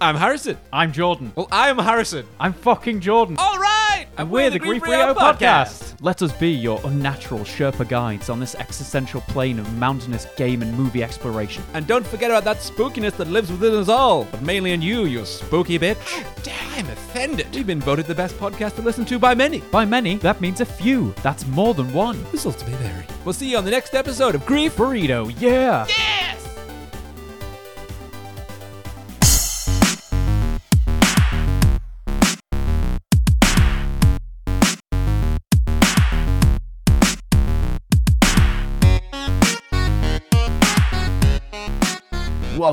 I'm Harrison. I'm Jordan. Well, I am Harrison. I'm fucking Jordan. All right. and we're, the Grief Rio podcast. Let us be your unnatural Sherpa guides on this existential plane of mountainous game and movie exploration. And don't forget about that spookiness that lives within us all, but mainly in you, you spooky bitch. Damn, I'm offended. We've been voted the best podcast to listen to by many. By many, that means a few. That's more than one. Results may vary. We'll see you on the next episode of Grief. Burrito, yeah. Yes!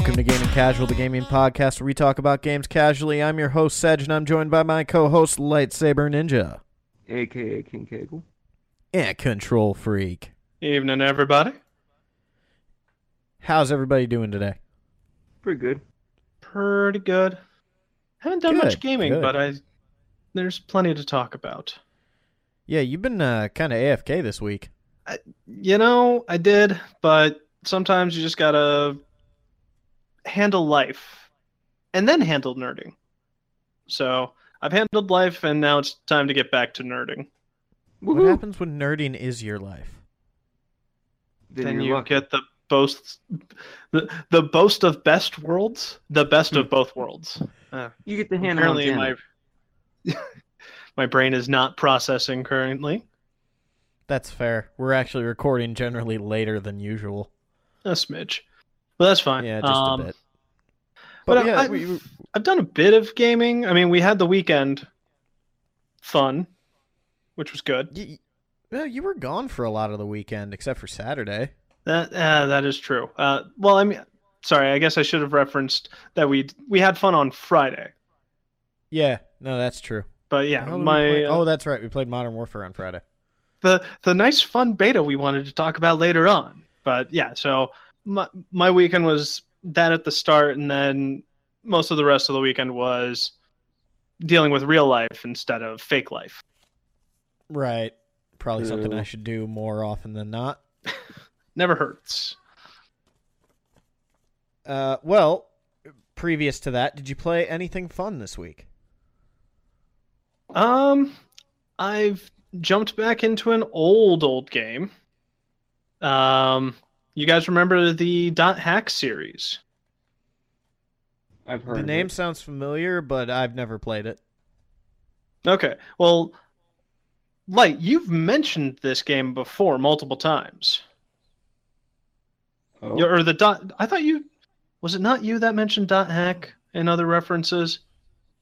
Welcome to Gaming Casual, the gaming podcast where we talk about games casually. I'm your host, Sedge, and I'm joined by my co-host, Lightsaber Ninja, aka King Kegel. and Control Freak. Evening, everybody. How's everybody doing today? Pretty good. Pretty good. Haven't done Good, much gaming, good. but I there's plenty to talk about. Yeah, you've been uh, kind of AFK this week. You know, I did, but sometimes you just gotta handle life and then handle nerding. So I've handled life, and now it's time to get back to nerding. What Woohoo! happens when nerding is your life? Then, then you're lucky. get the boast, the, the boast of best worlds, the best of both worlds. Uh, You get the hand apparently, my my brain is not processing currently. That's fair. We're actually recording generally later than usual. A smidge. But that's fine. Yeah, just Um, a bit. But, But, yeah, I, we, we- I've done a bit of gaming. I mean, we had the weekend fun, which was good. y- well, you were gone for a lot of the weekend except for Saturday. That uh, that is true. Uh, well, I mean, sorry, I guess I should have referenced that we we had fun on Friday. Yeah, no, that's true. But yeah, How did we my uh, oh, that's right. We played Modern Warfare on Friday. the the nice fun beta we wanted to talk about later on. But yeah, so my my weekend was that at the start, and then most of the rest of the weekend was dealing with real life instead of fake life. Right. Probably something I should do more often than not. Never hurts. Uh, well, previous to that, did you play anything fun this week? Um, I've jumped back into an old old game. Um, you guys remember the Dot Hack series? I've heard The name it. sounds familiar, but I've never played it. Okay, well, Light, you've mentioned this game before multiple times. Oh, Or the dot. I thought you was it not you that mentioned Dot Hack and other references?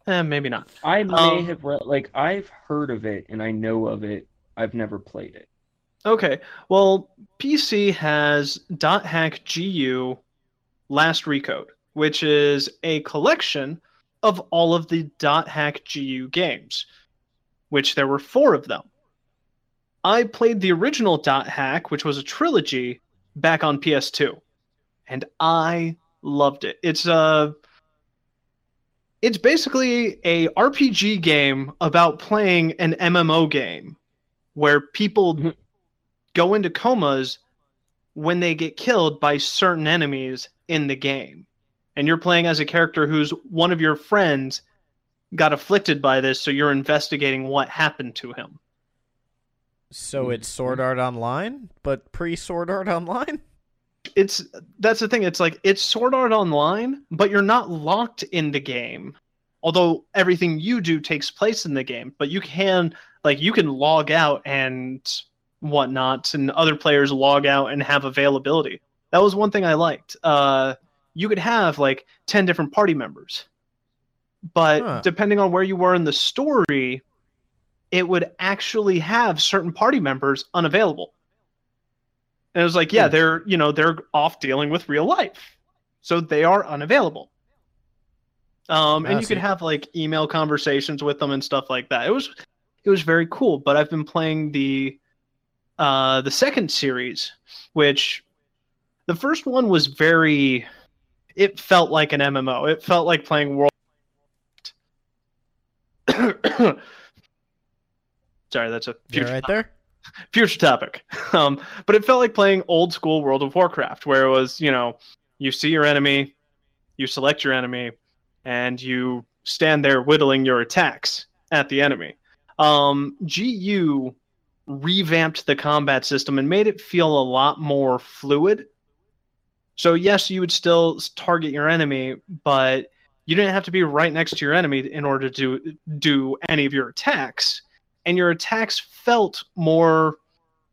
Eh, maybe not. I may um, have read, like I've heard of it and I know of it. I've never played it. Okay, well, PC has Dot Hack GU Last Recode, which is a collection of all of the Dot Hack GU games, which there were four of them. I played the original Dot Hack, which was a trilogy, back on PS2, and I loved it. It's a it's basically a RPG game about playing an MMO game where people mm-hmm. Go into comas when they get killed by certain enemies in the game. And you're playing as a character who's one of your friends got afflicted by this, so you're investigating what happened to him. So it's Sword Art Online, but pre Sword Art Online? It's that's the thing, it's like it's Sword Art Online, but you're not locked in the game. Although everything you do takes place in the game, but you can like you can log out and whatnot, and other players log out and have availability. That was one thing I liked. Uh, you could have like ten different party members, but Huh. depending on where you were in the story, it would actually have certain party members unavailable. And it was like, yeah, Hmm. they're you know they're off dealing with real life, so they are unavailable. Um, and Ah, you could have like email conversations with them and stuff like that. It was it was very cool. But I've been playing the uh, the second series, which the first one was very. It felt like an MMO. It felt like playing World. Sorry, that's a You're future right there? future topic. Um, but it felt like playing old school World of Warcraft, where it was, you know, you see your enemy, you select your enemy, and you stand there whittling your attacks at the enemy. Um, GU revamped the combat system and made it feel a lot more fluid. So yes, you would still target your enemy, but you didn't have to be right next to your enemy in order to do, any of your attacks. And your attacks felt more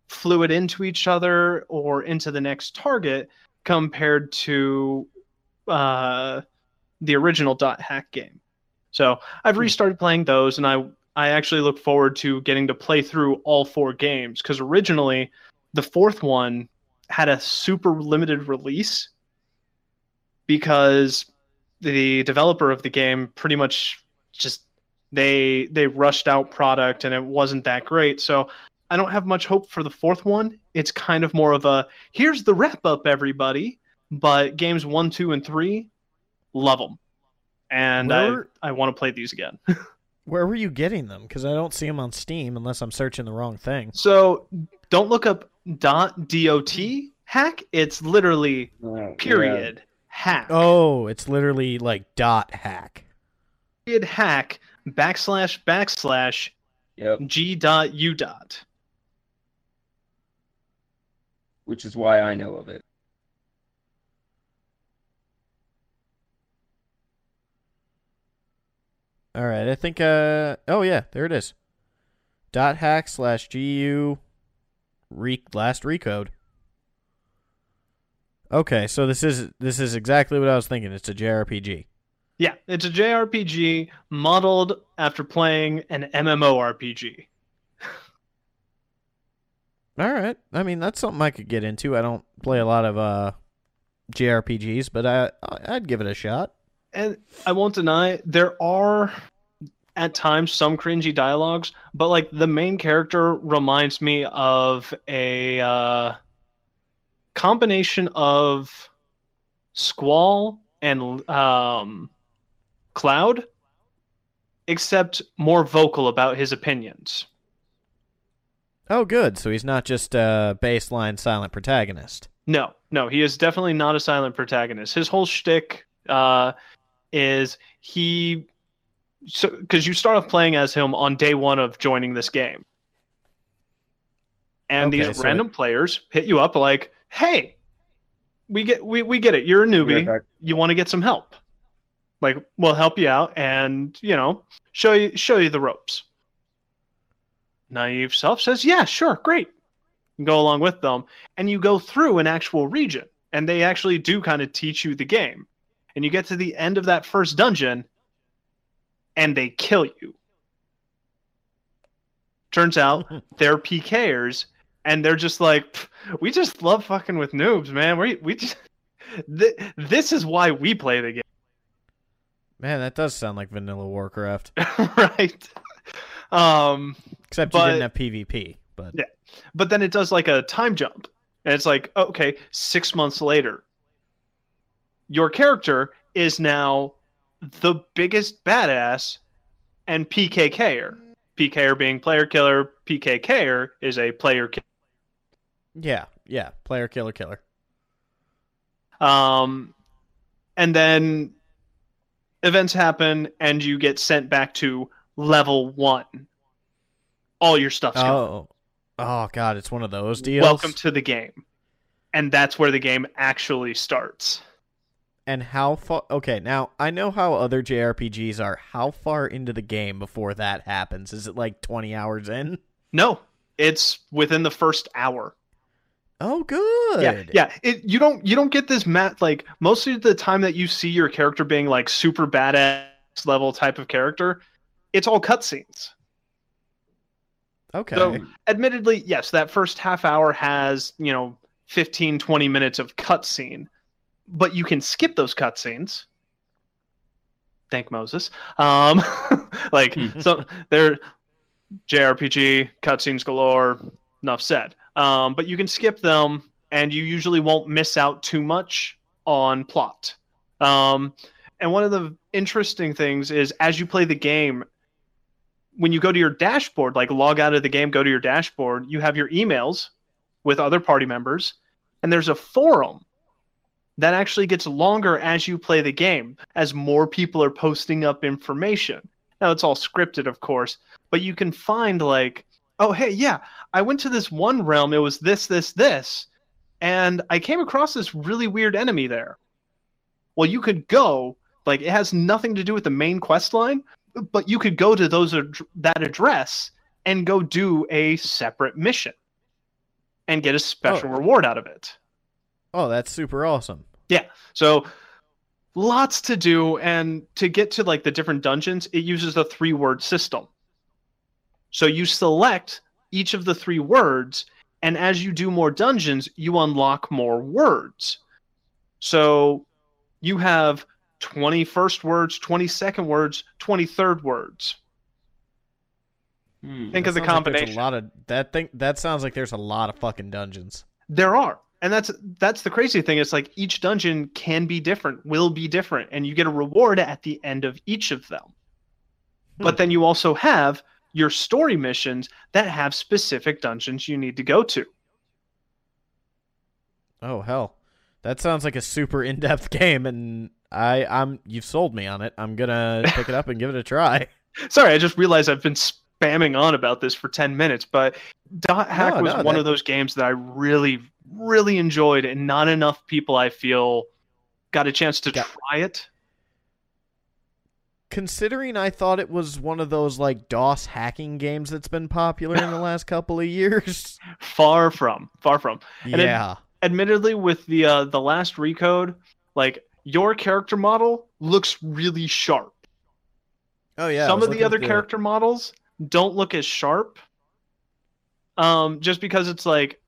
fluid into each other or into the next target compared to uh, the original dot hack game. So I've restarted playing those, and I I actually look forward to getting to play through all four games because originally the fourth one had a super limited release because the developer of the game pretty much just they they rushed out product and it wasn't that great. So I don't have much hope for the fourth one. It's kind of more of a here's the wrap up, everybody. But games one, two, and three, love them, and Where- I I want to play these again. Where were you getting them? Because I don't see them on Steam unless I'm searching the wrong thing. so don't look up dot dot hack. It's literally oh, yeah. period hack. Oh, it's literally like dot hack. Period hack backslash backslash Yep. g dot u dot. Which is why I know of it. All right, I think. Uh oh yeah, there it is. Dot hack slash gu re- last recode. Okay, so this is this is exactly what I was thinking. It's a JRPG. Yeah, it's a JRPG modeled after playing an MMORPG. All right, I mean that's something I could get into. I don't play a lot of uh JRPGs, but I I'd give it a shot. And I won't deny there are at times some cringy dialogues, but like the main character reminds me of a uh, combination of Squall and um, Cloud, except more vocal about his opinions. Oh, good. So he's not just a baseline silent protagonist. No, no, he is definitely not a silent protagonist. His whole shtick uh, is he, so because you start off playing as him on day one of joining this game, and Okay, these so random players hit you up like, "Hey, we get we we get it. You're a newbie. back. You want to get some help? Like, we'll help you out and you know show you show you the ropes." Naive self says, "Yeah, sure, great." and go along with them and you go through an actual region and they actually do kind of teach you the game and you get to the end of that first dungeon and they kill you turns out they're pkers and they're just like we just love fucking with noobs man we, we just Th- this is why we play the game Man, that does sound like vanilla Warcraft. right um Except you didn't have PvP. But Yeah. but then it does like a time jump and it's like okay six months later your character is now the biggest badass and pkker pker being player killer pkker is a player killer yeah, yeah, player killer killer. um and then events happen and you get sent back to level one all your stuff's gone. Oh, oh god, it's one of those deals. welcome to the game and that's where the game actually starts And how far? Okay, now I know how other JRPGs are. How far into the game before that happens? Is it like twenty hours in? no it's within the first hour Oh, good. yeah yeah it, you don't you don't get this mat like most of the time that you see your character being like super badass level type of character it's all cutscenes Okay. So, admittedly, yes, that first half hour has, you know, 15, 20 minutes of cutscene, but you can skip those cutscenes. Thank Moses. Um, like, so they're JRPG, cutscenes galore, enough said. Um, but you can skip them, and you usually won't miss out too much on plot. Um, and one of the interesting things is as you play the game, when you go to your dashboard, like log out of the game, go to your dashboard, you have your emails with other party members, and there's a forum that actually gets longer as you play the game, as more people are posting up information. Now it's all scripted, of course, but you can find like, oh hey, yeah, I went to this one realm. It was this, this, this, and I came across this really weird enemy there. Well, you could go like it has nothing to do with the main quest line, but you could go to those ad- that address and go do a separate mission and get a oh. special Oh. reward out of it. Oh, that's super awesome. So lots to do and to get to like the different dungeons, it uses a three-word system. So you select each of the three words and as you do more dungeons, you unlock more words. So you have 21st words, 22nd words, 23rd words. Hmm. Think of the sounds like combination. a lot of that thing. That sounds like there's a lot of fucking dungeons. There are. And that's that's the crazy thing. It's like each dungeon can be different, will be different, and you get a reward at the end of each of them. Hmm. But then you also have your story missions that have specific dungeons you need to go to. Oh hell, that sounds like a super in-depth game, and I, I'm you've sold me on it. I'm gonna pick it up and give it a try. Sorry, I just realized I've been spamming on about this for 10 minutes, but Dot Hack No, was no, one that- of those games that I really, really enjoyed, and not enough people I feel got a chance to try it. Considering I thought it was one of those like DOS hacking games that's been popular in the last couple of years. Far from, far from. it- yeah. admittedly with the uh the last recode like your character model looks really sharp Oh yeah. Some of the other character models don't look as sharp um just because it's like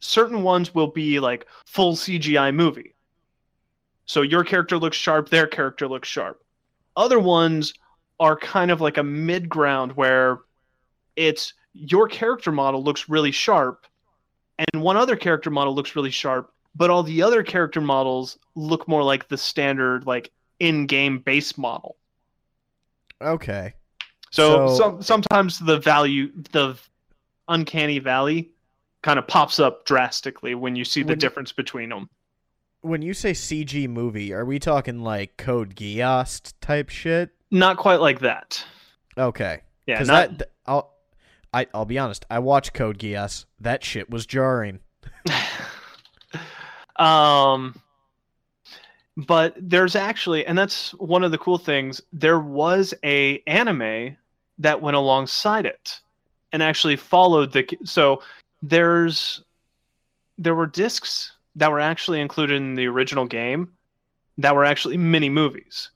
certain ones will be like full cgi movie. So your character looks sharp their character looks sharp. Other ones are kind of like a mid ground where it's your character model looks really sharp and one other character model looks really sharp but all the other character models look more like the standard like in-game base model. Okay. So, So- some, sometimes the value the uncanny valley kind of pops up drastically when you see the When- difference between them When you say CG movie, are we talking like Code Geass type shit? not quite like that Okay. yeah Because not, that I'll I I'll be honest. I watched Code Geass. That shit was jarring. um but there's actually and that's one of the cool things there was a anime that went alongside it and actually followed the so there's there were discs that were actually included in the original game that were actually mini movies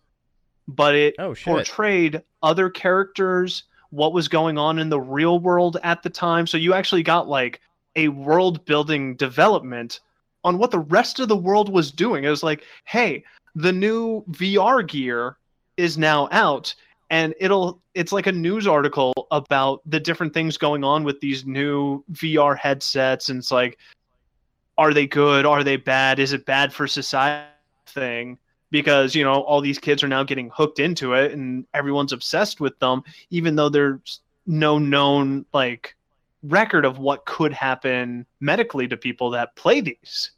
but it Oh portrayed other characters, what was going on in the real world at the time. So you actually got like a world building development on what the rest of the world was doing. It was like, hey, the new VR gear is now out and it'll it's like a news article about the different things going on with these new VR headsets and it's like are they good? Are they bad? Is it bad for society thing? because you know all these kids are now getting hooked into it and everyone's obsessed with them even though there's no known like record of what could happen medically to people that play these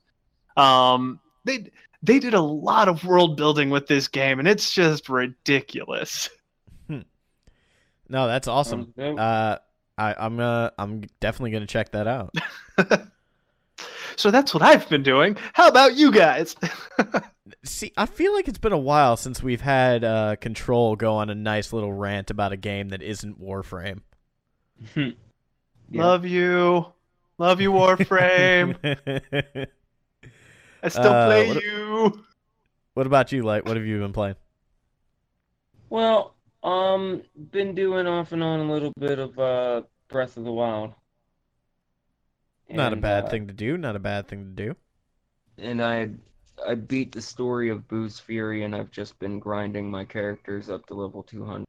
um they they did a lot of world building with this game and it's just ridiculous No, that's awesome. Sounds dope. Uh, I, I'm uh, I'm definitely gonna check that out. so that's what i've been doing how about you guys See, I feel like it's been a while since we've had uh, Control go on a nice little rant about a game that isn't Warframe. Yeah. love you love you warframe i still Uh, play what- you what about you, Light? What have you been playing? Well, um, been doing off and on a little bit of uh Breath of the Wild. Not a bad uh, thing to do. Not a bad thing to do. And I I beat the story of Boo's Fury, and I've just been grinding my characters up to level 200.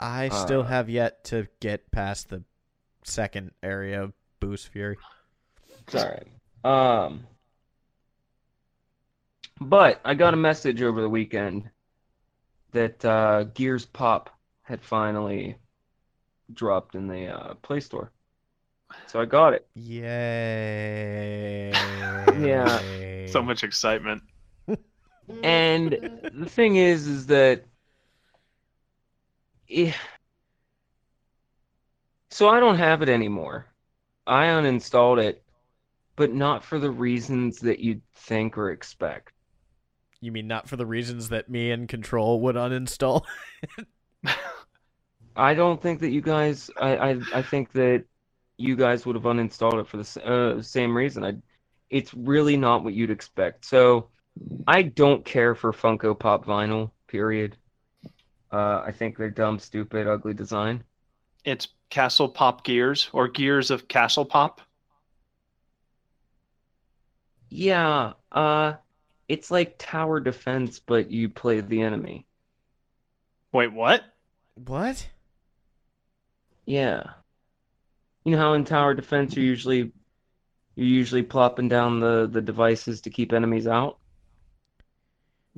I still Uh, have yet to get past the second area of Boost Fury. Sorry. Um, but I got a message over the weekend that uh, Gears Pop had finally dropped in the uh, Play Store. So I got it. Yay. Yeah. So much excitement. And the thing is, is that. eh, So I don't have it anymore. I uninstalled it, but not for the reasons that you'd think or expect. You mean not for the reasons that me and Control would uninstall? I don't think that you guys. I I, I think that you guys would have uninstalled it for the uh, same reason. I, it's really not what you'd expect. So, I don't care for Funko Pop vinyl. Period. Uh, I think they're dumb, stupid, ugly design. It's Castle Pop Gears or Gears of Castle Pop. Yeah. Uh, it's like tower defense, but you play the enemy. Wait, what? what? Yeah. You know how in tower defense you're usually you're usually plopping down the the devices to keep enemies out.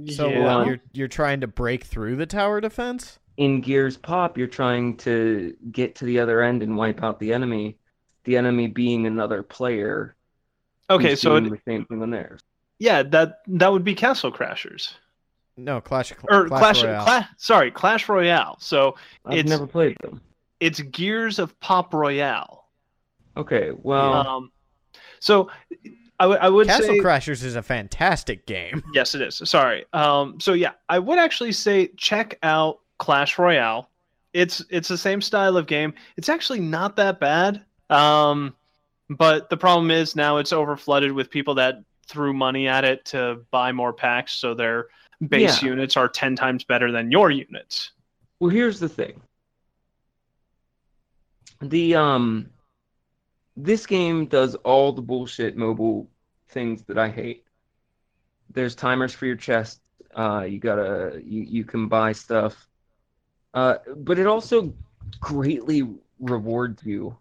So yeah. what, you're you're trying to break through the tower defense? in Gears Pop, you're trying to get to the other end and wipe out the enemy. The enemy being another player. okay, who's so doing it, the same thing on theirs. Yeah, that that would be Castle Crashers No, Clash or Clash, Clash. Royale. Cla- sorry, Clash Royale. So I've It's- never played them. it's Gears of Pop Royale. Okay, well, Um, so I would I would Castle say Crashers is a fantastic game. yes, it is. Sorry. Um, so yeah, I would actually say check out Clash Royale. It's it's the same style of game. It's actually not that bad. Um, but the problem is now it's overflooded with people that threw money at it to buy more packs, so their base Yeah. units are ten times better than your units. well, here's the thing. The um, this game does all the bullshit mobile things that I hate. There's timers for your chest. Uh, you gotta you you can buy stuff. Uh, but it also greatly rewards you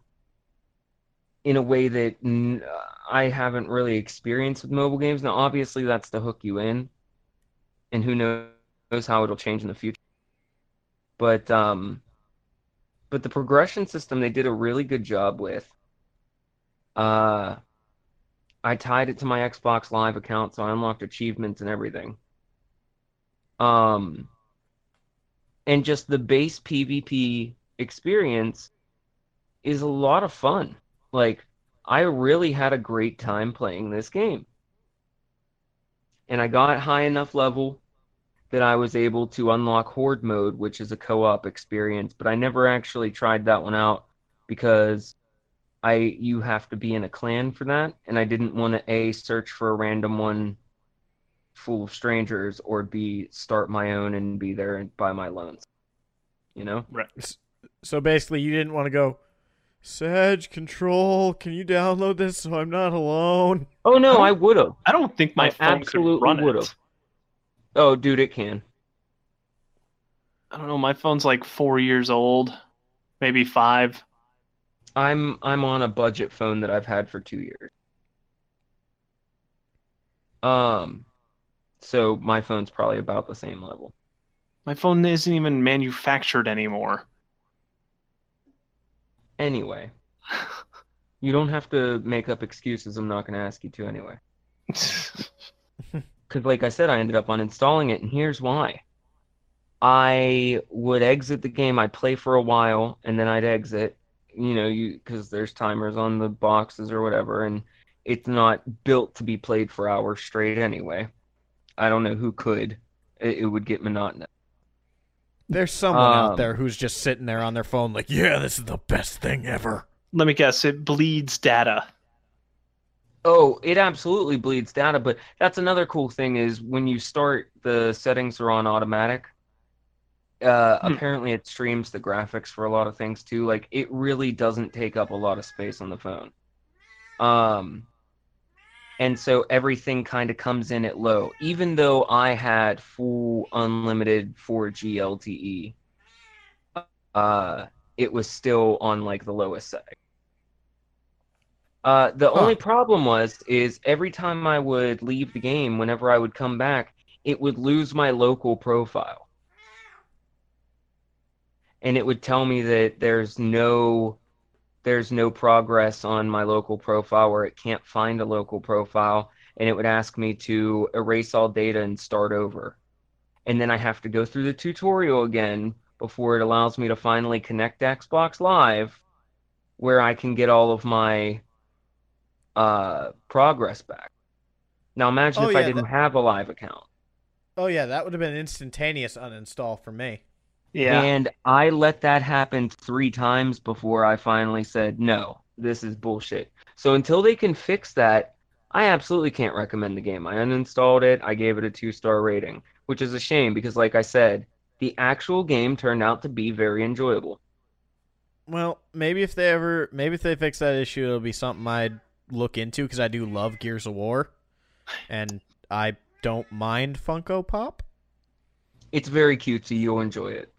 in a way that n- I haven't really experienced with mobile games. Now, obviously, that's to hook you in, and who knows how it'll change in the future. But um, but the progression system they did a really good job with. Uh, I tied it to my Xbox Live account, so I unlocked achievements and everything. Um, and just the base PvP experience is a lot of fun. Like, I really had a great time playing this game. And I got high enough level that I was able to unlock Horde mode, which is a co-op experience, but I never actually tried that one out because I you have to be in a clan for that, and I didn't want to A search for a random one full of strangers or B start my own and be there and by my loans. You know? Right. So basically, you didn't want to go. Sag Control, can you download this so I'm not alone? Oh no, I would have. I don't think my I phone could absolutely run would've. it. Oh, dude, it can. I don't know. My phone's like four years old, maybe five. I'm I'm on a budget phone that I've had for two years. Um, so my phone's probably about the same level. My phone isn't even manufactured anymore. Anyway, you don't have to make up excuses. I'm not going to ask you to anyway. Because, like I said, I ended up uninstalling it, and here's why. I would exit the game. I'd play for a while, and then I'd exit. You know, you because there's timers on the boxes or whatever, and it's not built to be played for hours straight anyway. I don't know who could. It, it would get monotonous. There's someone out Um, there who's just sitting there on their phone, like, yeah, this is the best thing ever. Let me guess, it bleeds data. Oh, it absolutely bleeds data, but that's another cool thing is when you start, the settings are on automatic. Uh, Hmm. apparently it streams the graphics for a lot of things too. Like it really doesn't take up a lot of space on the phone. Um, and so everything kind of comes in at low. Even though I had full unlimited 4G LTE, uh, it was still on like the lowest side Uh, the Huh. only problem was is every time I would leave the game, whenever I would come back, it would lose my local profile, and it would tell me that there's no there's no progress on my local profile where it can't find a local profile and it would ask me to erase all data and start over. And then I have to go through the tutorial again before it allows me to finally connect to Xbox Live where I can get all of my uh, progress back. Now imagine Oh, if I didn't that- have a live account. Oh yeah, that would have been instantaneous uninstall for me. Yeah. And I let that happen three times before I finally said, no, this is bullshit. So until they can fix that, I absolutely can't recommend the game. I uninstalled it. I gave it a two star rating, which is a shame because, like I said, the actual game turned out to be very enjoyable. Well, maybe if they ever, maybe if they fix that issue, it'll be something I'd look into because I do love Gears of War, and I don't mind Funko Pop. It's very cutesy. You'll enjoy it.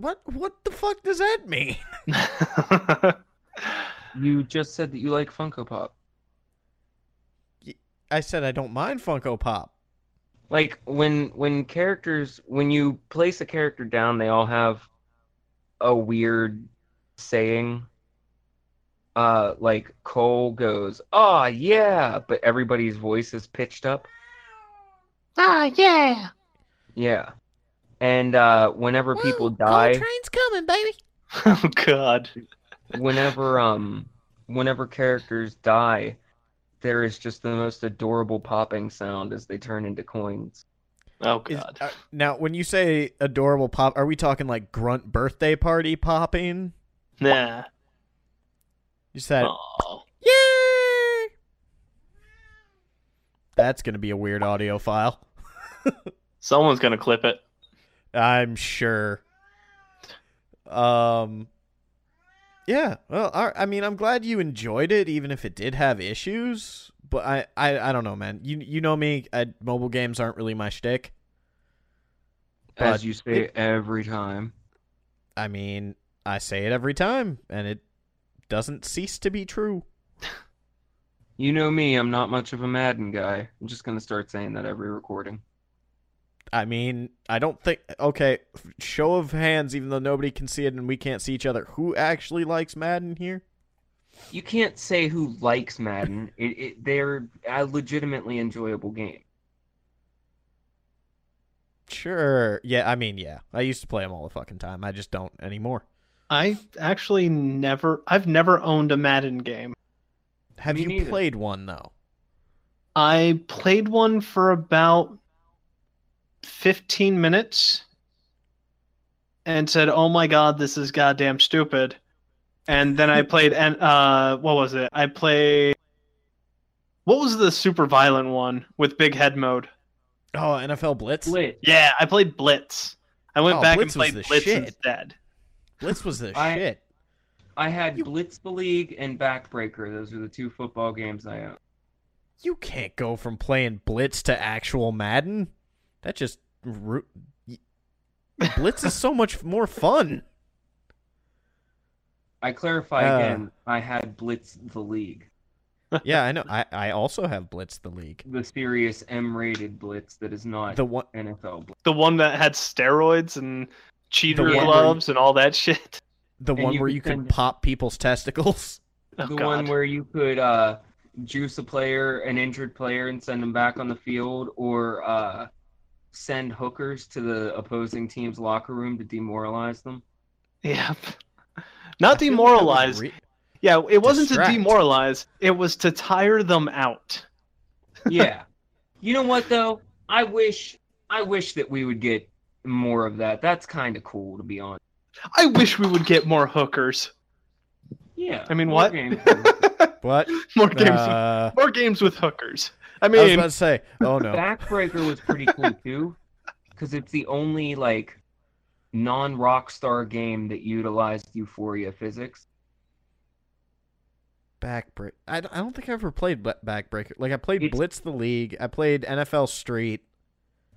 What what the fuck does that mean? You just said that you like Funko Pop. I said I don't mind Funko Pop. like when when characters when you place a character down they all have a weird saying uh like cole goes oh yeah but everybody's voice is pitched up ah, yeah. yeah and uh whenever people die train's coming, baby. Oh God. whenever um whenever characters die there is just the most adorable popping sound as they turn into coins Oh Is, God. uh, now, when you say adorable pop, are we talking like grunt birthday party popping? Nah. You said, Oh. yay! That's gonna be a weird audio file. Someone's gonna clip it. I'm sure. Um. Yeah. Well, I, I mean, I'm glad you enjoyed it, even if it did have issues. But I, I, I don't know, man. You, you know me. I, mobile games aren't really my shtick. as you say every time I mean, I say it every time, and it doesn't cease to be true. You know me, I'm not much of a Madden guy. I'm just gonna start saying that every recording. I mean, I don't think. Okay, show of hands, even though nobody can see it and we can't see each other. Who actually likes Madden here? You can't say who likes Madden. It, it they're a legitimately enjoyable game. Sure. Yeah, I mean, yeah. I used to play them all the fucking time. I just don't anymore. I actually never. I've never owned a Madden game. Have Me you neither. played one though? I played one for about 15 minutes and said, "Oh my god, this is goddamn stupid." And then I played and uh what was it? I played What was the super violent one with big head mode? Oh, NFL Blitz. Blitz. Yeah, I played Blitz. I went Oh, back Blitz and was played Blitz shit. instead. Blitz was the I- shit. I had Blitz the League and Backbreaker. Those are the two football games I own. You can't go from playing Blitz to actual Madden. That just ru- Blitz is so much more fun. I clarify Uh. again. I had Blitz the League, Yeah, I know. I, I also have Blitz the league. the serious M-rated Blitz that is not The one NFL Blitz. The one that had steroids and cheater The one- gloves and all that shit. the And one you where could you can pop people's testicles. Oh, the God. one where you could uh, juice a player, an injured player, and send them back on the field, or uh, send hookers to the opposing team's locker room to demoralize them. Yep. I Not feel like that was demoralized. re- Yeah, it wasn't Distract. to demoralize. It was to tire them out. Yeah. you know what though? I wish I wish that we would get more of that. That's kind of cool to be honest. I wish we would get more hookers. Yeah. I mean, more what? games. what? more games. Uh, more games with hookers. I mean, I was about to say. Oh no. Backbreaker was pretty cool too, because it's the only like non-Rockstar game that utilized Euphoria physics. Backbreak. I, don't- I don't think I ever played Backbreaker. Like I played It's- Blitz the League. I played NFL Street.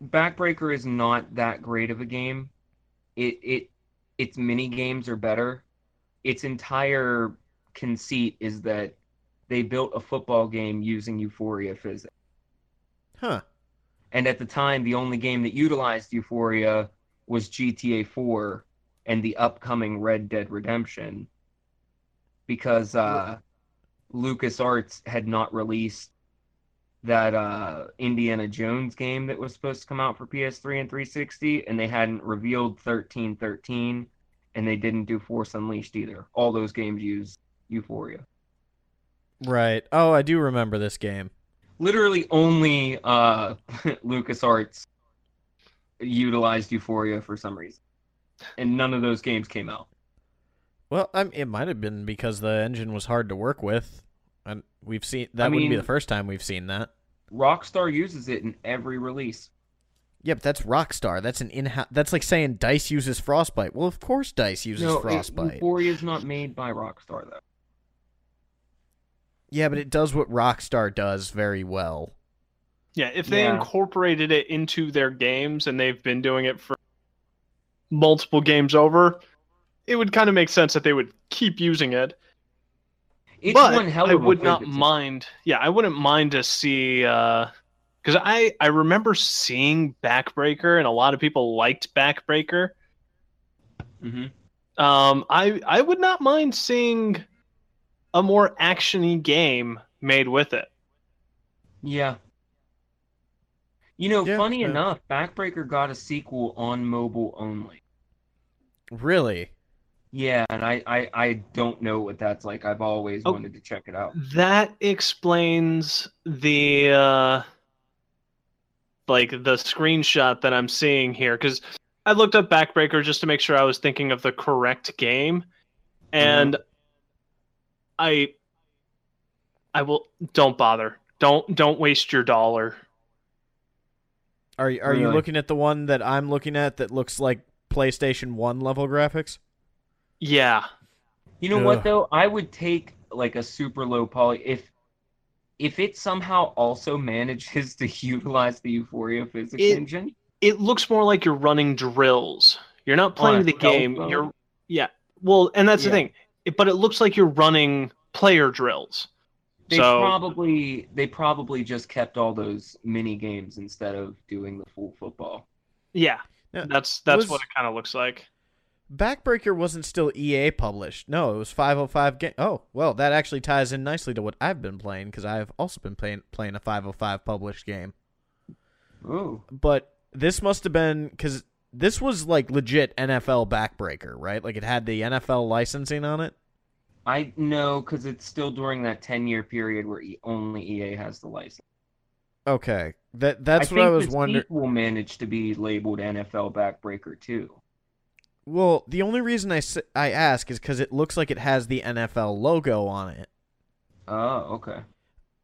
Backbreaker is not that great of a game. It it its mini games are better. Its entire conceit is that they built a football game using Euphoria physics. Huh. And at the time, the only game that utilized Euphoria was GTA 4 and the upcoming Red Dead Redemption. because uh, LucasArts had not released that uh, Indiana Jones game that was supposed to come out for PS3 and 360, and they hadn't revealed 1313, and they didn't do Force Unleashed either. All those games use Euphoria. Right. Oh, I do remember this game. Literally only uh, LucasArts utilized Euphoria for some reason, and none of those games came out. Well, I it might have been because the engine was hard to work with, and we've seen that I wouldn't be the first time we've seen that. Rockstar uses it in every release. Yeah, but that's Rockstar. That's an in. That's like saying Dice uses Frostbite. Well, of course Dice uses no, Frostbite. Euphoria is not made by Rockstar though. Yeah, but it does what Rockstar does very well. Yeah, if they Yeah. incorporated it into their games and they've been doing it for multiple games over, it would kind of make sense that they would keep using it. It's but one hell of would not focus. mind. Yeah, I wouldn't mind to see because I I remember seeing Backbreaker and a lot of people liked Backbreaker. Mhm. Um, I I would not mind seeing a more actiony game made with it. Yeah. You know, Yeah, funny yeah. enough, Backbreaker got a sequel on mobile only. Really? Yeah, and I, I, I don't know what that's like. I've always Oh. wanted to check it out. That explains the uh like the screenshot that I'm seeing here cuz I looked up Backbreaker just to make sure I was thinking of the correct game and I I will don't bother. Don't don't waste your dollar. Are you- are you looking at the one that I'm looking at that looks like PlayStation One level graphics? Yeah. You know what though? I would take like a super low poly if if it somehow also manages to utilize the Euphoria physics It- engine. It looks more like you're running drills. You're not playing the game. phone? You're yeah. Well, and that's the thing. It, but it looks like you're running player drills. They so probably they probably just kept all those mini games instead of doing the full football. yeah, Yeah. that's that's Was- what it kind of looks like. Backbreaker wasn't still EA published. No, it was 505 game. Oh, well, that actually ties in nicely to what I've been playing because I've also been playing playing a 505 published game. Oh, But this must have been because this was like legit NFL Backbreaker, right? Like it had the NFL licensing on it. I know because it's still during that ten year period where e- only EA has the license. Okay, that that's I what I was wondering. sequel managed to be labeled NFL Backbreaker too. Well, the only reason I, I ask is because it looks like it has the NFL logo on it. Oh, okay.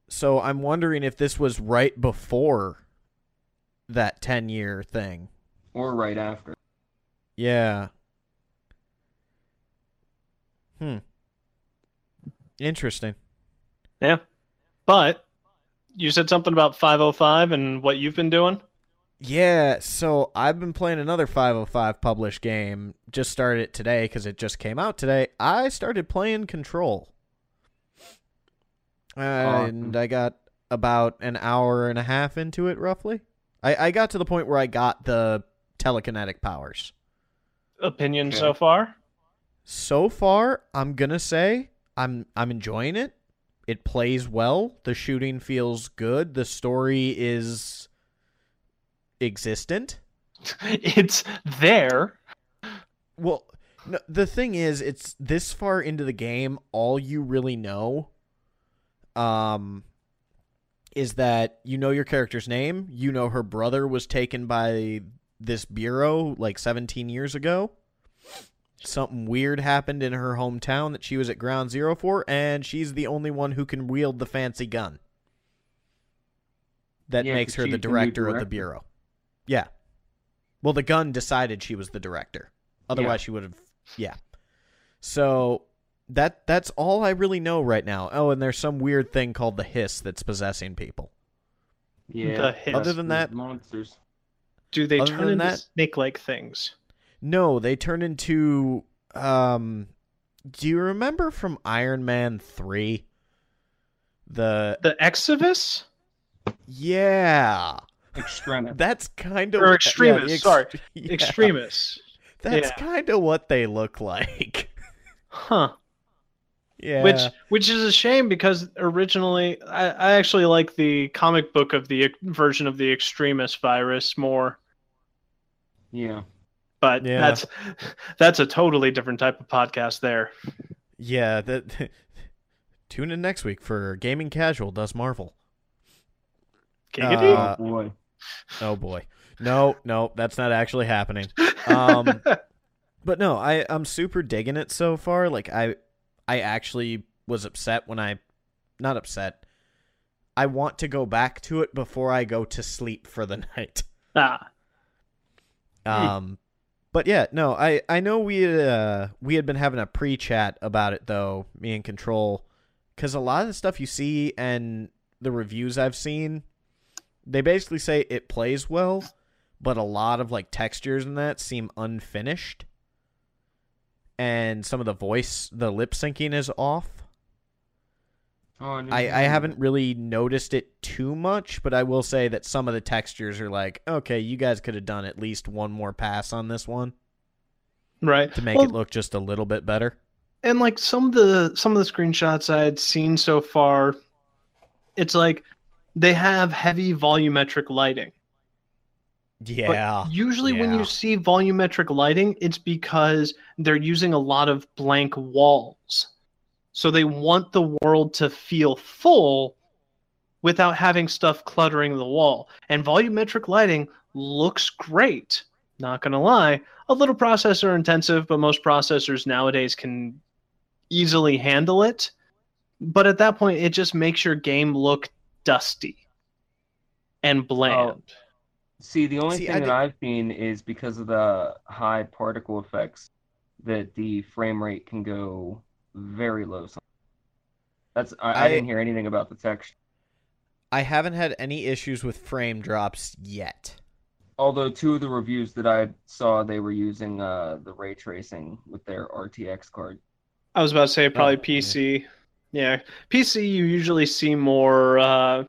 So I'm wondering if this was right before that 10 year thing. Or right after. Yeah. Hmm. Interesting. Yeah, but you said something about 505 and what you've been doing. Yeah, so I've been playing another 505 published game. Just started it today because it just came out today. I started playing Control. And I got about an hour and a half into it, roughly. I, I got to the point where I got the telekinetic powers. Opinion Okay. so far? So far, I'm gonna say I'm I'm enjoying it. It plays well. The shooting feels good. The story is existent. it's there. Well, no, the thing is, it's this far into the game. All you really know, um, is that you know your character's name. You know her brother was taken by this bureau like 17 years ago. Something weird happened in her hometown that she was at ground zero for, and she's the only one who can wield the fancy gun. That Yeah, makes 'cause her the she's the director of the bureau. Yeah. Well, the gun decided she was the director. Otherwise, she would have. Yeah. So that that's all I really know right now. Oh, and there's some weird thing called the hiss that's possessing people. Yeah. The hit. Other than that- monsters. Do they Other turn into that- snake-like things? No, they turn into. Um, do you remember from Iron Man three? The The Exodus yeah, Extremis. that's kind of or Extremis? sorry, yeah, Extremis. That's yeah. kind of what they look like. Huh. Yeah. Which which is a shame because originally I, I actually like the comic book of the version of the Extremis virus more. Yeah. But Yeah. that's that's a totally different type of podcast there. yeah, that tune in next week for Gaming Casual does Marvel. Uh, oh boy. Oh boy. No, no, that's not actually happening. Um but no, I I'm super digging it so far. Like I I actually was upset when I not upset. I want to go back to it before I go to sleep for the night. ah, Um, but yeah, no, I I know we had, uh we had been having a pre-chat about it though, me and Control, because a lot of the stuff you see and the reviews I've seen, they basically say it plays well, but a lot of like textures and that seem unfinished, and some of the voice, the lip syncing is off. Oh, didn't I, know I haven't really noticed it too much, but I will say that some of the textures are like, okay, you guys could have done at least one more pass on this one right. to make Well, it look just a little bit better. and like some of the some of the screenshots I had seen so far, it's like they have heavy volumetric lighting. Yeah. But usually when you see volumetric lighting, it's because they're using a lot of blank walls. So they want the world to feel full without having stuff cluttering the wall. And volumetric lighting looks great. Not going to lie, a little processor intensive, but most processors nowadays can easily handle it. But at that point, it just makes your game look dusty and bland. Oh, See, the only See, thing that I've seen is because of the high particle effects that the frame rate can go very low. some- That's I, I, I- didn't hear anything about the texture. I haven't had any issues with frame drops yet. Although two of the reviews that I saw, they were using uh, the ray tracing with their RTX card. I was about to say probably Oh, yeah. PC. Yeah. PC you usually see more uh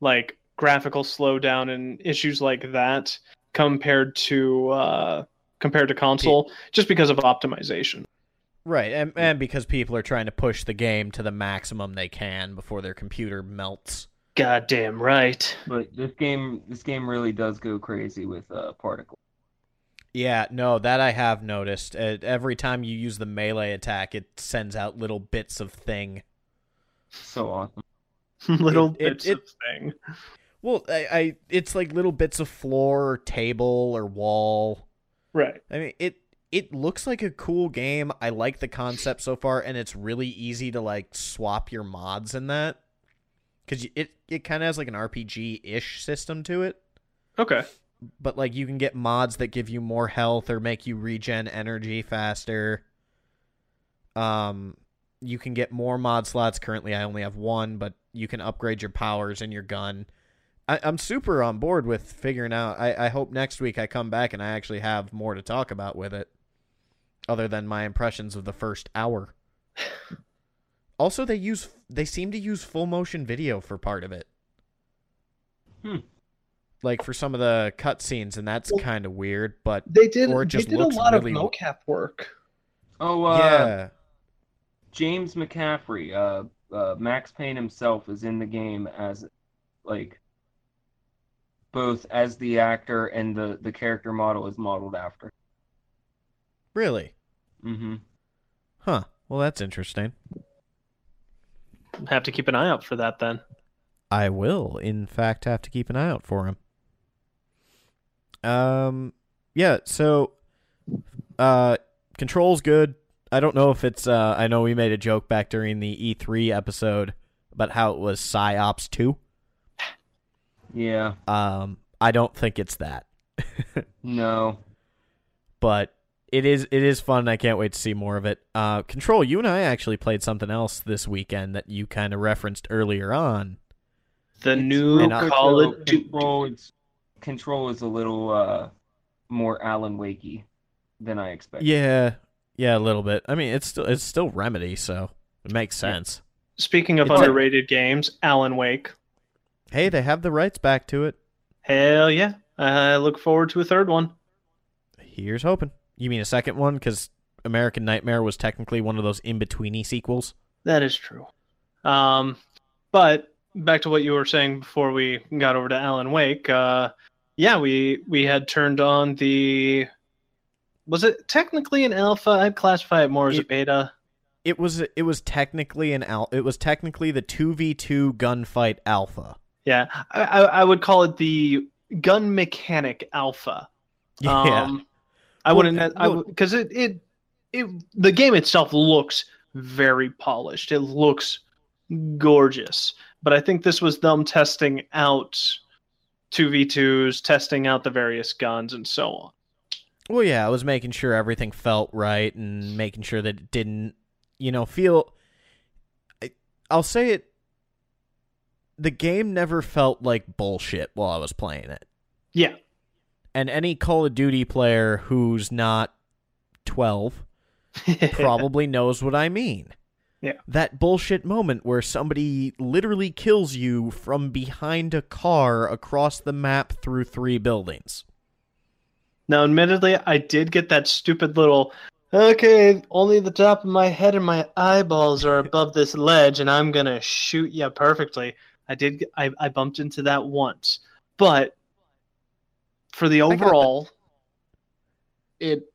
like graphical slowdown and issues like that compared to uh compared to console just because of optimization. Right, and, and because people are trying to push the game to the maximum they can before their computer melts. Goddamn right. But this game, this game really does go crazy with uh, particle. Yeah, no, that I have noticed. Uh, every time you use the melee attack, it sends out little bits of thing. So awesome. Little It- it- bits it- of thing. Well, I, I it's like little bits of floor or table or wall. Right. I mean, it it looks like a cool game. I like the concept so far, and it's really easy to like swap your mods in that because it it kind of has like an RPG ish system to it. Okay. But like you can get mods that give you more health or make you regen energy faster. Um, you can get more mod slots. Currently, I only have one, but you can upgrade your powers and your gun. I, I'm super on board with figuring out. I, I hope next week I come back and I actually have more to talk about with it, other than my impressions of the first hour. also, they use they seem to use full motion video for part of it. Hmm. Like for some of the cutscenes, and that's Well- kind of weird. But They did Or it they just did a lot really- of mocap work. Oh, uh, yeah, James McCaffrey, uh, uh, Max Payne himself is in the game as like both as the actor and the the character model is modeled after. really, Mm-hmm. huh? Well, that's interesting. Have to keep an eye out for that then. I will, in fact, have to keep an eye out for him. Um, yeah. So, uh, controls good. I don't know if it's. Uh, I know we made a joke back during the E3 episode about how it was Psi-Ops two. Yeah. Um, I don't think it's that, No. but it is. It is fun. I can't wait to see more of it. Uh, Control. You and I actually played something else this weekend that you kind of referenced earlier on. The It's new And, Call though, of Duty. Control. It's, control is a little uh more Alan Wakey than I expected. Yeah, yeah, a little bit. I mean, it's still it's still Remedy, so it makes sense. Speaking of It's like- underrated games, Alan Wake. Hey, they have the rights back to it. Hell yeah. I look forward to a third one. Here's hoping. You mean a second one? Because American Nightmare was technically one of those in betweeny sequels. That is true. Um, but back to what you were saying before we got over to Alan Wake. Uh, yeah, we we had turned on the. Was it technically an alpha? I'd classify it more as a beta. It was it was technically an al- it was technically the two v two gunfight alpha. Yeah, I, I, would call it the gun mechanic alpha. Yeah, Um, I Well, wouldn't. I because it, it it the game itself looks very polished. It looks gorgeous. But I think this was them testing out two v twos, testing out the various guns and so on. Well, yeah, I was making sure everything felt right and making sure that it didn't, you know, feel. I, I'll say it. The game never felt like bullshit while I was playing it. Yeah, And any Call of Duty player who's not 12 probably knows what I mean. Yeah. That bullshit moment where somebody literally kills you from behind a car across the map through three buildings. Now, admittedly, I did get that stupid little. Okay, only the top of my head and my eyeballs are above this ledge, and I'm gonna shoot you perfectly. I did. I, I bumped into that once, but for the overall, it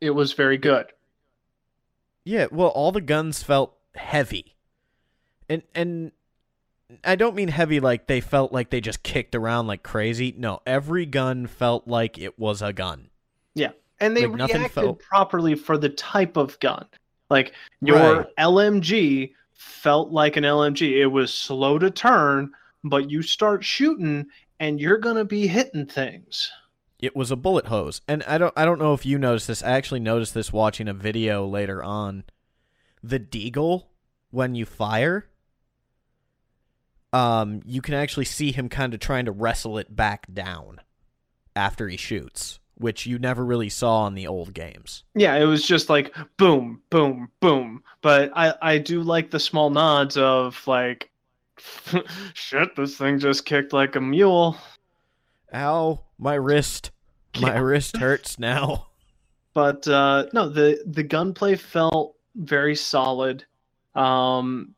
it was very good. Yeah, well, all the guns felt heavy, and and I don't mean heavy like they felt like they just kicked around like crazy. No, every gun felt like it was a gun. Yeah, and they Like, reacted felt- properly for the type of gun. Like your Right. LMG felt like an LMG. It was slow to turn, but you start shooting and you're gonna be hitting things. It was a bullet hose, and I don't I don't know if you noticed this. I actually noticed this watching a video later on. The deagle when you fire, um, you can actually see him kind of trying to wrestle it back down after he shoots, which you never really saw in the old games. Yeah, it was just like boom, boom, boom. But I I do like the small nods of like shit, this thing just kicked like a mule. Ow, my wrist. My Yeah. wrist hurts now. but uh, no, the the gunplay felt very solid. Um,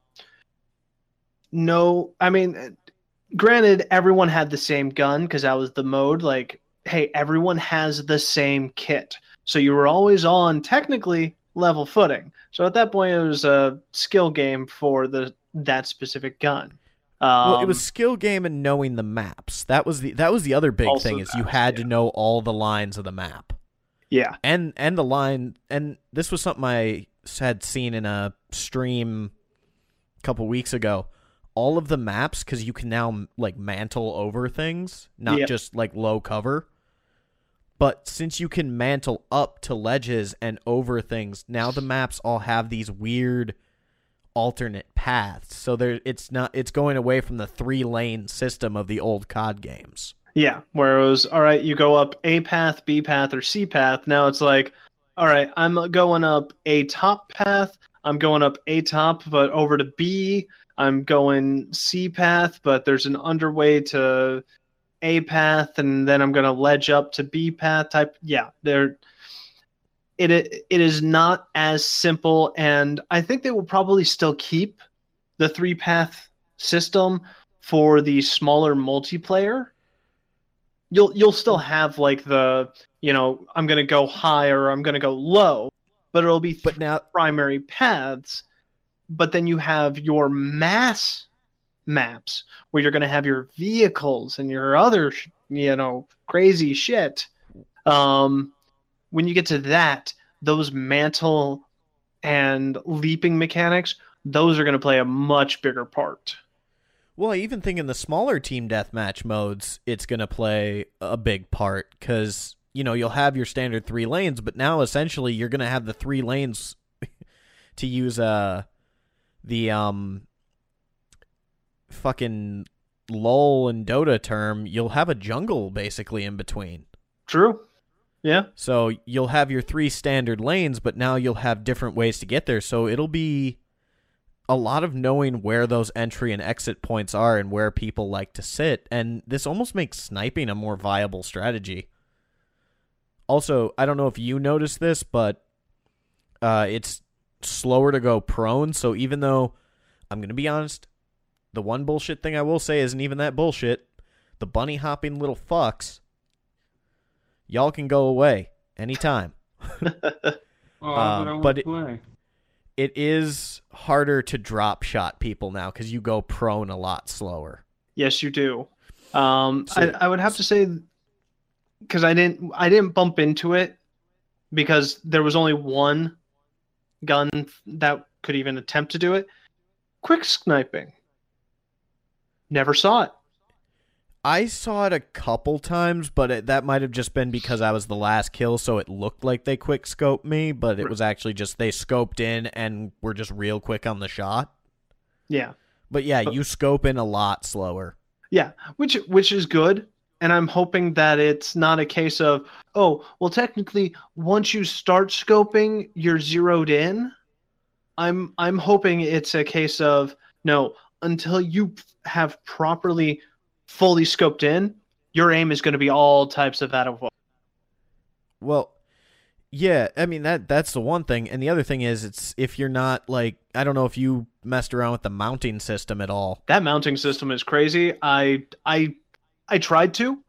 no, I mean, granted, everyone had the same gun because that was the mode. Like, hey, everyone has the same kit, so you were always on technically level footing. So at that point, it was a skill game for the that specific gun. Um, well, it was skill game and knowing the maps. That was the that was the other big thing is you that, had to know all the lines of the map. yeah, and and the line and this was something I had seen in a stream a couple weeks ago. All of the maps because you can now like mantle over things, not Yep. just like low cover. But since you can mantle up to ledges and over things, now the maps all have these weird alternate paths. So there it's not it's going away from the three lane system of the old COD games. Yeah, where it was all right, you go up A path, B path, or C path. Now it's like, all right, I'm going up a top path. I'm going up A top, but over to B. I'm going C path, but there's an underway to A path, and then I'm going to ledge up to B path type. Yeah, there. It it is not as simple, and I think they will probably still keep the three path system for the smaller multiplayer you'll you'll still have like the you know I'm gonna go high or I'm gonna go low, but it'll be But now primary paths. But then you have your mass maps where you're gonna have your vehicles and your other you know crazy shit. Um, when you get to that, those mantle and leaping mechanics, those are gonna play a much bigger part. Well, I even think in the smaller team deathmatch modes, it's going to play a big part because, you know, you'll have your standard three lanes, but now essentially you're going to have the three lanes to use uh, the um, fucking lol and Dota term. You'll have a jungle basically in between. True. Yeah. So you'll have your three standard lanes, but now you'll have different ways to get there. So it'll be a lot of knowing where those entry and exit points are and where people like to sit. And this almost makes sniping a more viable strategy. Also, I don't know if you noticed this, but uh, it's slower to go prone. So even though I'm gonna be honest, the one bullshit thing I will say isn't even that bullshit. The bunny hopping little fucks. Y'all can go away anytime. Oh, Uh, but I but want it- It is harder to drop shot people now because you go prone a lot slower. Yes, you do. Um, So- I, I would have to say because I didn't I didn't bump into it because there was only one gun that could even attempt to do it. Quick sniping. Never saw it. I saw it a couple times, but it, that might have just been because I was the last kill, so it looked like they quick scoped me, but it was actually just they scoped in and were just real quick on the shot. Yeah. But yeah, you scope in a lot slower. Yeah, which which is good, and I'm hoping that it's not a case of oh well technically once you start scoping you're zeroed in. I'm I'm hoping it's a case of no until you have properly fully scoped in, your aim is going to be all types of out of Well, yeah, I mean that that's the one thing, and the other thing is it's if you're not like I don't know if you messed around with the mounting system at all. that mounting system is crazy. I I I tried to,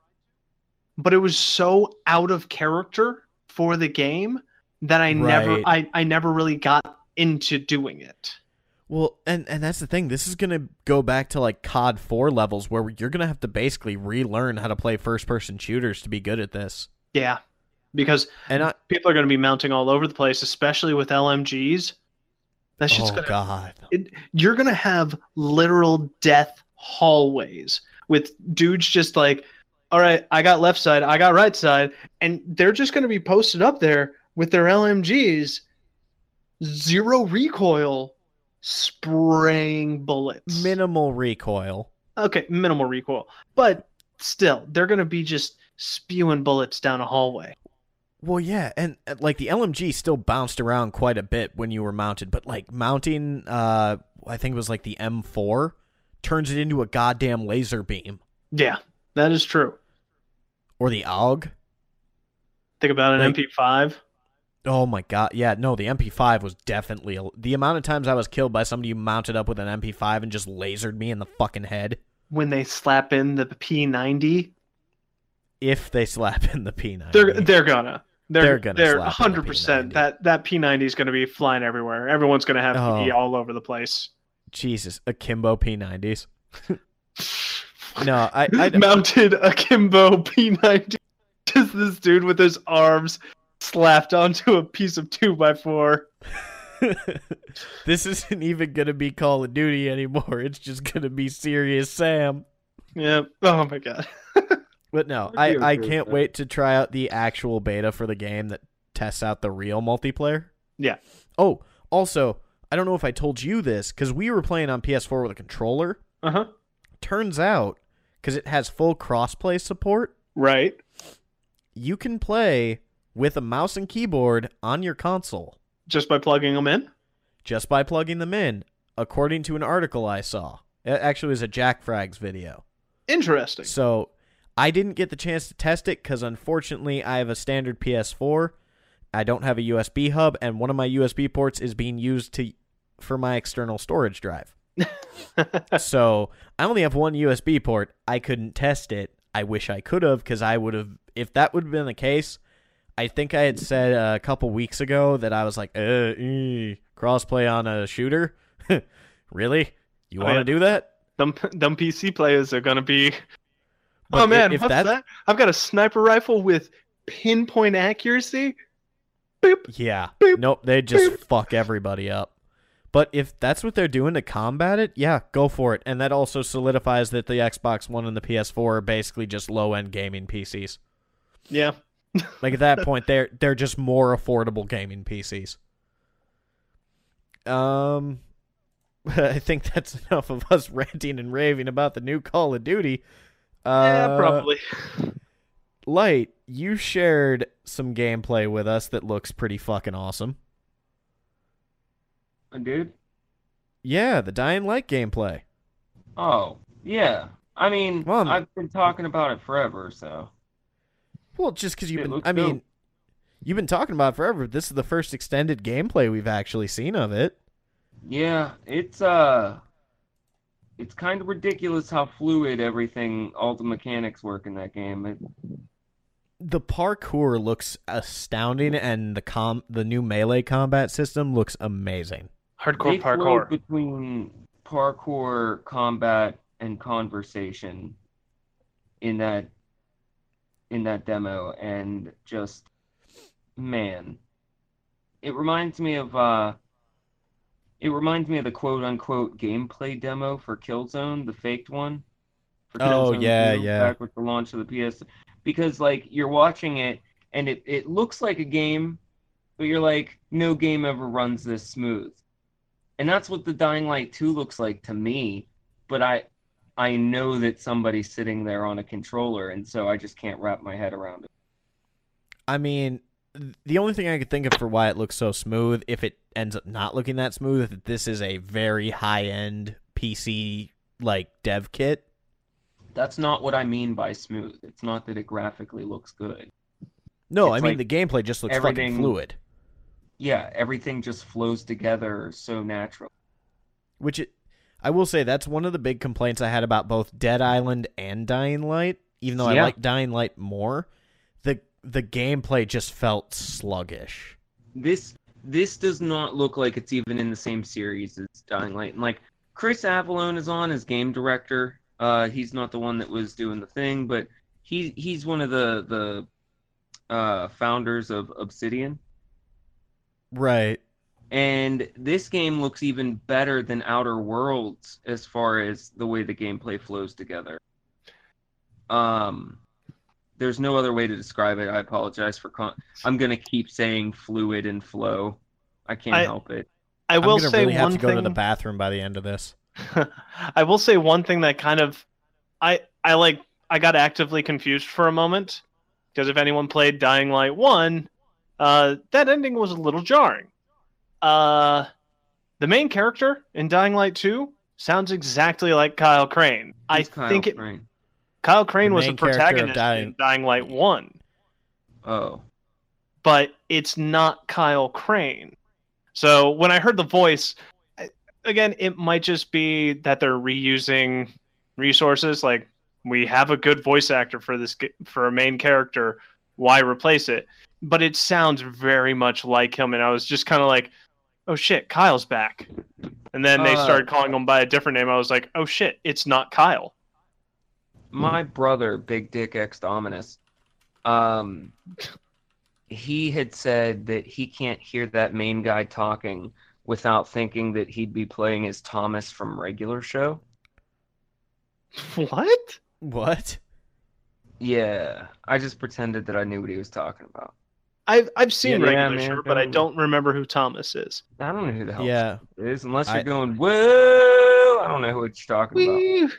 but it was so out of character for the game that I never I, I never really got into doing it. Well, and and that's the thing. This is gonna go back to like COD four levels where you're gonna have to basically relearn how to play first person shooters to be good at this. Yeah. Because And I people are going to be mounting all over the place, especially with LMGs. That's just oh going to god, it, you're going to have literal death hallways with dudes just like, all right, I got left side, I got right side, and they're just going to be posted up there with their LMGs, zero recoil, spraying bullets. minimal recoil. okay, minimal recoil, but still, they're going to be just spewing bullets down a hallway. Well, yeah, and uh, like the LMG still bounced around quite a bit when you were mounted, but like mounting, uh, I think it was like the M4 turns it into a goddamn laser beam Yeah, that is true. or the AUG. Think about an Like- MP5. Oh my god, yeah, no, the MP5 was definitely a, the amount of times I was killed by somebody who mounted up with an MP5 and just lasered me in the fucking head. When they slap in the P90, If they slap in the P90, they're they're gonna they're They're gonna they're hundred percent that that P90 is gonna be flying everywhere. Everyone's gonna have Oh. P all over the place. Jesus, akimbo P90s. No, I, I mounted akimbo P90. Just this dude with his arms slapped onto a piece of two by four. this isn't even gonna be Call of Duty anymore. It's just gonna be Serious Sam. Yeah. Oh my god. But no, I'd I, I okay with can't that. wait to try out the actual beta for the game that tests out the real multiplayer. Yeah. Oh, also, I don't know if I told you this because we were playing on PS4 with a controller. Uh huh. Turns out, because it has full crossplay support, Right. you can play with a mouse and keyboard on your console Just by plugging them in. just by plugging them in, according to an article I saw. It actually was a JackFrags video. Interesting. So I didn't get the chance to test it because unfortunately I have a standard PS4. I don't have a USB hub, and one of my USB ports is being used to for my external storage drive. so I only have one USB port. I couldn't test it. I wish I could have because I would have. If that would have been the case, I think I had said a couple weeks ago that I was like, uh, eh, crossplay on a shooter. really? You Oh, want to yeah. do that? Them them PC players are gonna be. But oh man, if what's that- that? I've got a sniper rifle with pinpoint accuracy. Boop. Yeah. Boop, nope, they just fuck everybody up. But if that's what they're doing to combat it, yeah, go for it. And that also solidifies that the Xbox One and the PS4 are basically just low end gaming PCs. Yeah. Like at that point they're they're just more affordable gaming PCs. Um I think that's enough of us ranting and raving about the new Call of Duty. Uh, yeah, probably. Light, you shared some gameplay with us that looks pretty fucking awesome. dude. Yeah, the Dying Light gameplay. Oh, yeah. I mean, Well, I'm- I've been talking about it forever, so Well, just because you've it been, I mean, dope. you've been talking about it forever. This is the first extended gameplay we've actually seen of it. Yeah, it's uh it's kind of ridiculous how fluid everything all the mechanics work in that game. It, The parkour looks astounding, and the com the new melee combat system looks amazing. Hardcore they parkour. between parkour, combat, and conversation in that in that demo, and just man, it reminds me of uh, it reminds me of the quote unquote gameplay demo for Killzone, the faked one. For Oh, Killzone yeah, 2, yeah. Back with the launch of the PS, because like you're watching it and it it looks like a game, but you're like, no game ever runs this smooth. And that's what the Dying Light 2 looks like to me, but I I know that somebody's sitting there on a controller and so I just can't wrap my head around it. I mean, the only thing I could think of for why it looks so smooth, if it ends up not looking that smooth, is that this is a very high end PC like dev kit. That's not what I mean by smooth. It's not that it graphically looks good. No, It's I mean like the gameplay just looks fucking fluid. Yeah, everything just flows together so natural. Which it, I will say that's one of the big complaints I had about both Dead Island and Dying Light. Even though I like Dying Light more, the the gameplay just felt sluggish. this this does not look like it's even in the same series as Dying Light. And like Chris Avellone is on as game director. Uh, he's not the one that was doing the thing, but he he's one of the the uh, founders of Obsidian. Right. And this game looks even better than Outer Worlds as far as the way the gameplay flows together. Um, there's no other way to describe it. I apologize for. Con- I'm gonna keep saying fluid and flow. I can't I- help it. I will I'm gonna say really have one to go to the bathroom by the end of this. I will say one thing that kind of I I like I got actively confused for a moment because if anyone played Dying Light 1, uh that ending was a little jarring. Uh the main character in Dying Light 2 sounds exactly like Kyle Crane. I Kyle think it Crane? Kyle Crane The was a main character of protagonist Dying- in Dying Light 1, Oh, but it's not Kyle Crane. So when I heard the voice, I- again, it might just be that they're reusing resources. Like we have a good voice actor for this for a main character, why replace it? But it sounds very much like him, and I was just kind of like, "Oh shit, Kyle's back." And then they Uh, started calling him by a different name. I was like, "Oh shit, it's not Kyle." my brother, Big Dick X Dominus, um, he had said that he can't hear that main guy talking without thinking that he'd be playing as Thomas from regular show. What? What? Yeah, I just pretended that I knew what he was talking about. I've I've seen Yeah, regular man, Show, but I don't- don't remember who Thomas is. I don't know who the hell Yeah. it is unless you're I- going whoa. I don't know what you're talking about. Woo!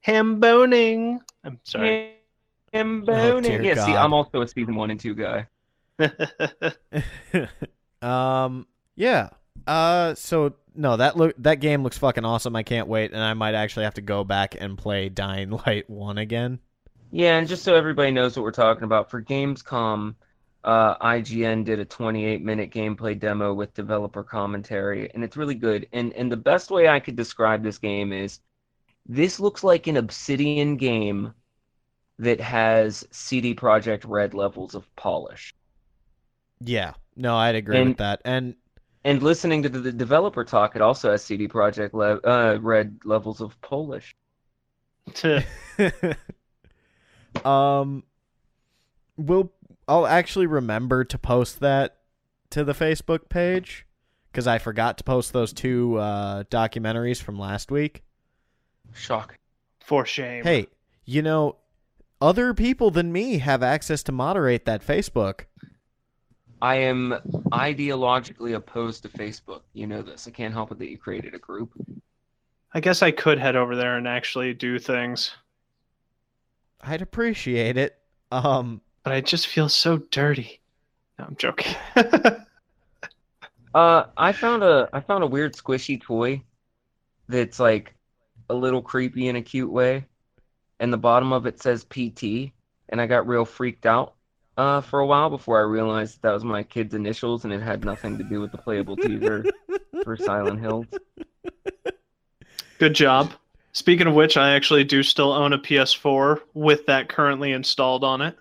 Ham boning. I'm sorry. Him Oh, boning. dear yeah, see, I'm also a season one and two guy. um. Yeah. Uh. So no, that look that game looks fucking awesome. I can't wait, and I might actually have to go back and play Dying Light One again. Yeah, and just so everybody knows what we're talking about, for Gamescom, uh, IGN did a 28 minute gameplay demo with developer commentary, and it's really good. And and the best way I could describe this game is this looks like an Obsidian game that has CD Projekt Red levels of polish. Yeah. No, I'd agree And- with that. And And listening to the, the developer talk, it also has CD Projekt le- uh, Red levels of Polish. um, we'll I'll actually remember to post that to the Facebook page because I forgot to post those two uh, documentaries from last week. Shock. For shame. Hey, you know, other people than me have access to moderate that Facebook. I am ideologically opposed to Facebook. You know this. I can't help it that you created a group. I guess I could head over there and actually do things, I'd appreciate it. Um, but I just feel so dirty. No, I'm joking. Uh, I found a I found a weird squishy toy that's like a little creepy in a cute way, and the bottom of it says PT, and I got real freaked out. uh, for a while before I realized that was my kid's initials and it had nothing to do with the playable teaser for Silent Hills. Good job. Speaking of which, I actually do still own a PS4 with that currently installed on it.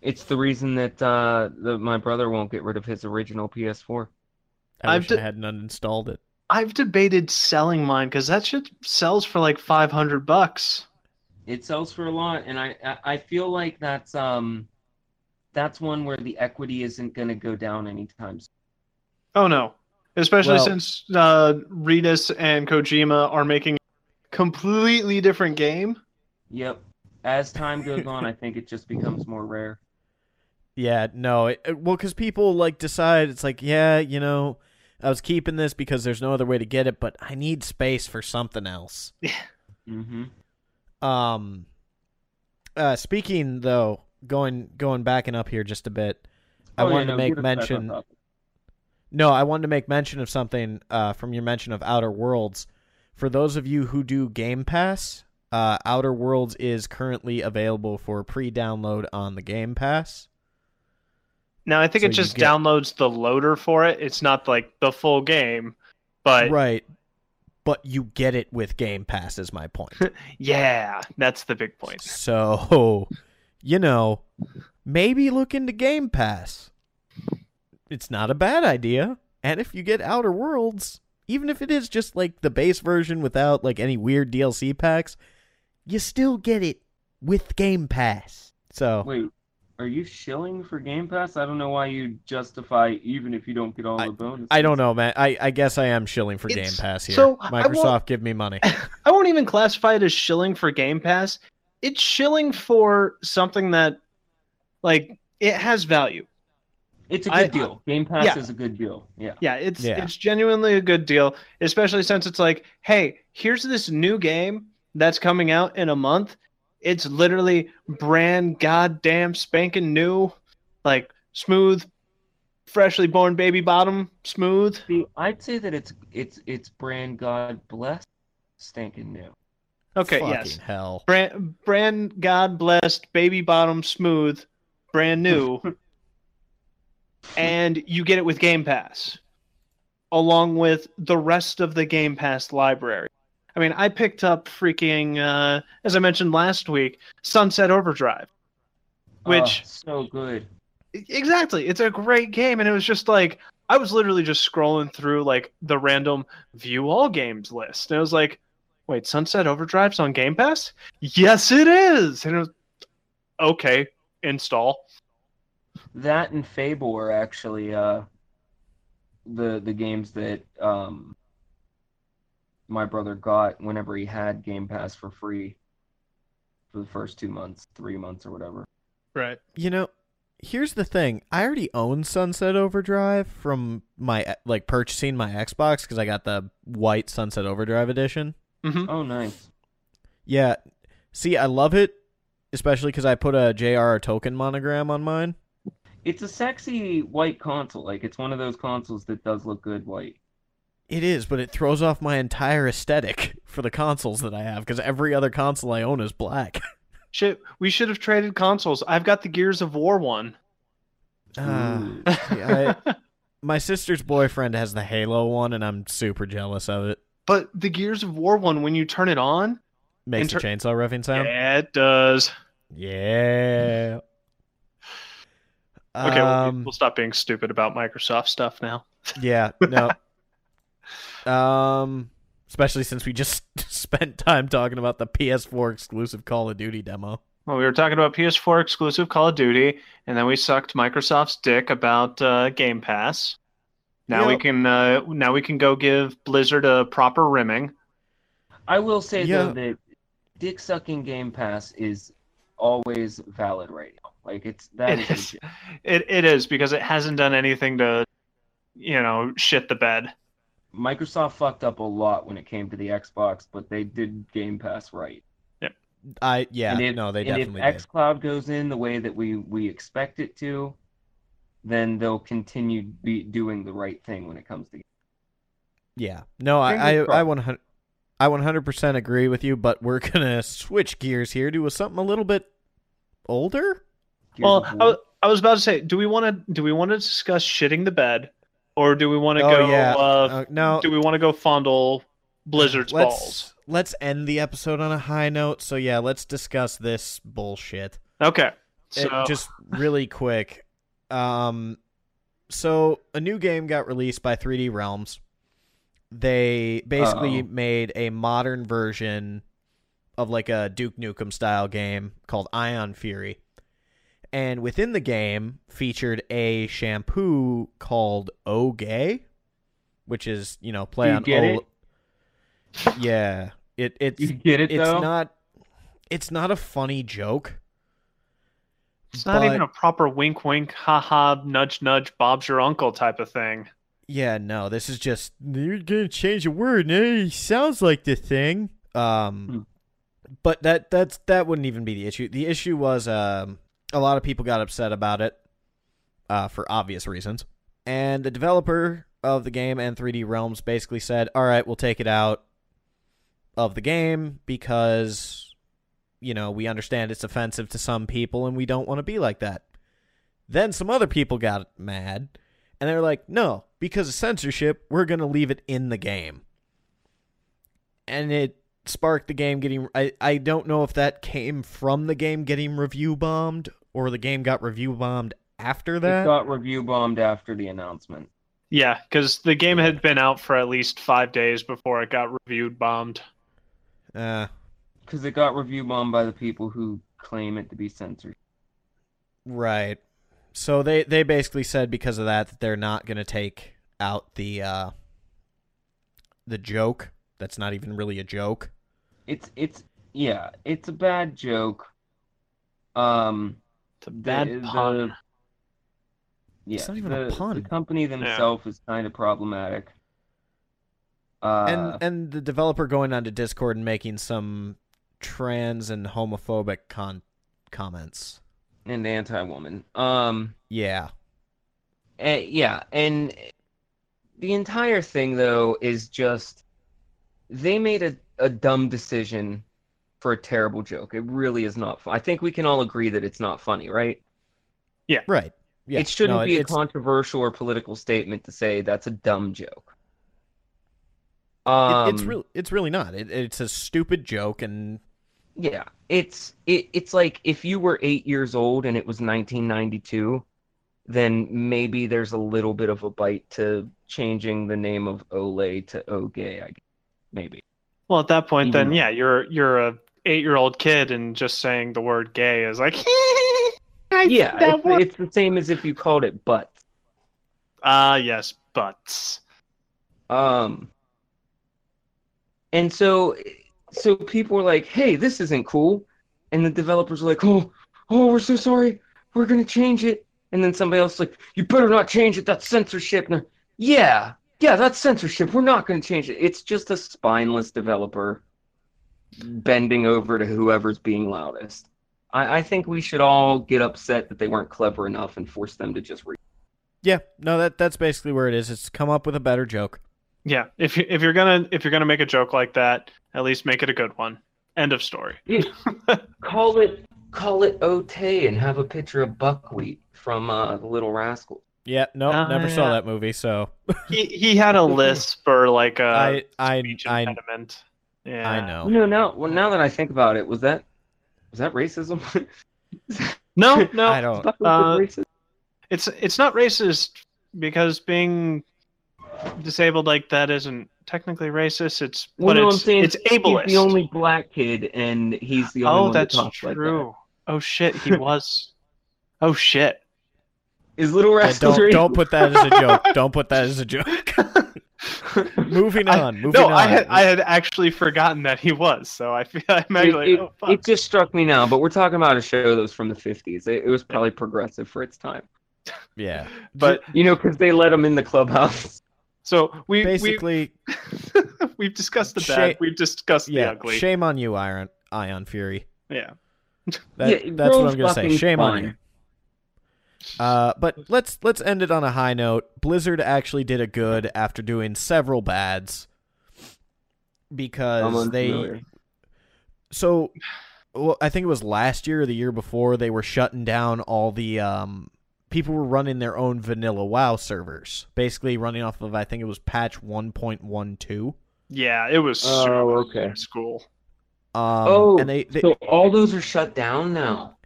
It's the reason that uh, the, my brother won't get rid of his original PS4. I I've wish d- I hadn't uninstalled it. I've debated selling mine because that shit sells for like 500 bucks. It sells for a lot, and I I- I feel like that's um that's one where the equity isn't going to go down anytime soon. Oh no. Especially Well- since uh, Reedus and Kojima are making a completely different game. Yep. As time goes on, I think it just becomes more rare. Yeah, no. It, well, because people like decide it's like, yeah, you know, I was keeping this because there's no other way to get it, but I need space for something else. Mm-hmm. Um, uh, speaking though, going going backing up here just a bit, I Oh, yeah, wanted no, to make get us back on mention. No, I wanted to make mention of something uh, from your mention of Outer Worlds. For those of you who do Game Pass, uh, Outer Worlds is currently available for pre-download on the Game Pass. Now I think So it just get- downloads the loader for it. It's not like the full game. But right. But you get it with Game Pass is my point. yeah, that's the big point. so, you know, maybe look into Game Pass. It's not a bad idea. And if you get Outer Worlds, even if it is just like the base version without like any weird DLC packs, you still get it with Game Pass. So, Wait, are you shilling for Game Pass? I don't know why you justify even if you don't get all the bonuses. I don't know, man. I, I guess I am shilling for Game Pass here. so, Microsoft, give me money. I won't even classify it as shilling for Game Pass. It's shilling for something that, like, it has value. It's a good I- deal. Game Pass yeah. is a good deal. Yeah. Yeah, it's Yeah. it's genuinely a good deal, especially since it's like, hey, here's this new game that's coming out in a month. It's literally brand goddamn spanking new, like smooth, freshly born baby bottom smooth. See, I'd say that it's it's it's brand God bless stinking new. Okay, Fucking yes, hell. brand brand god blessed baby bottom smooth, brand new, and you get it with Game Pass, along with the rest of the Game Pass library. I mean, I picked up freaking, uh, as I mentioned last week, Sunset Overdrive. Which- Oh, so good. Exactly, it's a great game, and it was just like I was literally just scrolling through like the random view all games list, and I was like, wait, Sunset Overdrive's on Game Pass? Yes, it is. And it was okay, install. That and Fable were actually uh the the games that um my brother got whenever he had Game Pass for free for the first two months, three months or whatever. Right. You know, here's the thing. I already own Sunset Overdrive from my like purchasing my Xbox because I got the white Sunset Overdrive edition. Mm-hmm. Oh, nice. Yeah. See, I love it, especially because I put a JR token monogram on mine. It's a sexy white console. Like it's one of those consoles that does look good white. It is, but it throws off my entire aesthetic for the consoles that I have because every other console I own is black. Shit, we should have traded consoles. I've got the Gears of War one. See, I- my sister's boyfriend has the Halo one, and I'm super jealous of it. but the Gears of War one, when you turn it on, Makes Inter- the chainsaw roughing sound. yeah, it does. Yeah. Okay, we'll, Um, we'll stop being stupid about Microsoft stuff now. yeah. No. um. Especially since we just spent time talking about the PS4 exclusive Call of Duty demo. Well, we were talking about PS4 exclusive Call of Duty, and then we sucked Microsoft's dick about uh, Game Pass. Now we can uh, now we can go give Blizzard a proper rimming. I will say Yeah. though that dick sucking Game Pass is always valid right now. Like it's that It is is. It it is because it hasn't done anything to, you know, shit the bed. Microsoft fucked up a lot when it came to the Xbox, but they did Game Pass right. Yep. I yeah. and if, no, they and definitely if did. XCloud goes in the way that we we expect it to, then they'll continue be doing the right thing when it comes to. Yeah. No, I I, I crossed. 100 I 100% agree with you, but we're going to switch gears here to something a little bit older. Well, I, I was about to say, do we want to do we want to discuss shitting the bed, or do we want to oh go? yeah. Uh, Uh, no. do we want to go fondle Blizzard's let's balls? let's end the episode on a high note. So yeah, let's discuss this bullshit. Okay. It- just really quick. Um, so a new game got released by 3D Realms. They basically Uh-oh. made a modern version of like a Duke Nukem style game called Ion Fury. And within the game featured a shampoo called O Gay, which is, you know, play you on get O- it? Yeah. It it's You get it it's though. not it's not a funny joke. it's not even a proper wink, wink, ha ha, nudge, nudge, Bob's your uncle type of thing. Yeah, no, this is just you're gonna change a word. Eh? He sounds like the thing. Um, but that that's that wouldn't even be the issue. The issue was um a lot of people got upset about it, uh, for obvious reasons. And the developer of the game and 3D Realms basically said, "All right, we'll take it out of the game because you know we understand it's offensive to some people and we don't want to be like that." Then some other people got mad and they were like, no, because of censorship, we're going to leave it in the game. And it sparked the game getting. I, I don't know if that came from the game getting review bombed or the game got review bombed after that. It got review bombed after the announcement. Yeah, because the game had been out for at least five days before it got reviewed bombed. Uh, Because it got review bombed by the people who claim it to be censored. right. So they, they basically said because of that that they're not going to take out the uh, the joke. That's not even really a joke. It's it's yeah, it's a bad joke. Um, It's a bad the- pun. yeah, It's not even a the, pun. The company themselves is kind of problematic. Uh, and and the developer going onto Discord and making some trans and homophobic con- comments. and anti-woman. Um, Yeah. eh, yeah, and the entire thing though is just they made a, a dumb decision for a terrible joke. It really is not fun. I think we can all agree that it's not funny, right? Yeah. Right. Yeah. it shouldn't No, be a it's- controversial or political statement to say that's a dumb joke. it- Um, it's real. It's really not. It, it's a stupid joke, and Yeah, it's it, it's like if you were eight years old and it was 1992, then maybe there's a little bit of a bite to changing the name of Olay to Ogay. I guess. maybe. Well, at that point, then yeah, you're you're a eight year old kid, and just saying the word "gay" is like, Yeah, that it's, works. it's the same as if you called it butt. ah, yes, butts. Um, and so so people were like, "Hey, this isn't cool," and the developers were like, "Oh, oh, we're so sorry, we're gonna change it." And then somebody else like, "You better not change it. That's censorship." And yeah, yeah, that's censorship. We're not gonna change it. It's just a spineless developer bending over to whoever's being loudest. I, I think we should all get upset that they weren't clever enough and force them to just re- yeah, no, that that's basically where it is. It's come up with a better joke. Yeah, if you if you're gonna if you're gonna make a joke like that, at least make it a good one. End of story. call it call it Otay and have a picture of buckwheat from uh, the Little Rascals. Yeah, no, Oh, never saw yeah. that movie. So He he had a lisp or like a I I speech I impediment. Yeah, I know. No, no. well, now that I think about it, was that was that racism? No, no, I don't. Uh, it's it's not racist because being disabled like that isn't technically racist. It's Well, but no, I'm it's saying it's ableist. He's the only black kid, and he's the only oh, one that's uh, that talks like that. true. Oh shit, he was. oh shit. Is Little Yeah, Rascals don't don't put that as a joke. Don't put that as a joke. moving I- on. moving no, on. I had I had actually forgotten that he was. So I feel I'm It, like, it- oh it just struck me now, but we're talking about a show that was from the 50s. It, it was probably progressive for its time. yeah. but You know, because they let him in the clubhouse. so we Basically, we we've discussed the Sha- bad. We've discussed the yeah. ugly. Shame on you, Iron Ion Fury. Yeah. That, Yeah, that's what I'm gonna say. fucking Shame on you. Uh, but let's let's end it on a high note. Blizzard actually did a good after doing several bads because they so well, I think it was last year or the year before they were shutting down all the um people were running their own vanilla WoW servers, basically running off of I think it was patch 1.12. Yeah, it was Oh, super okay. school. Um, oh, and they, they so all those are shut down now.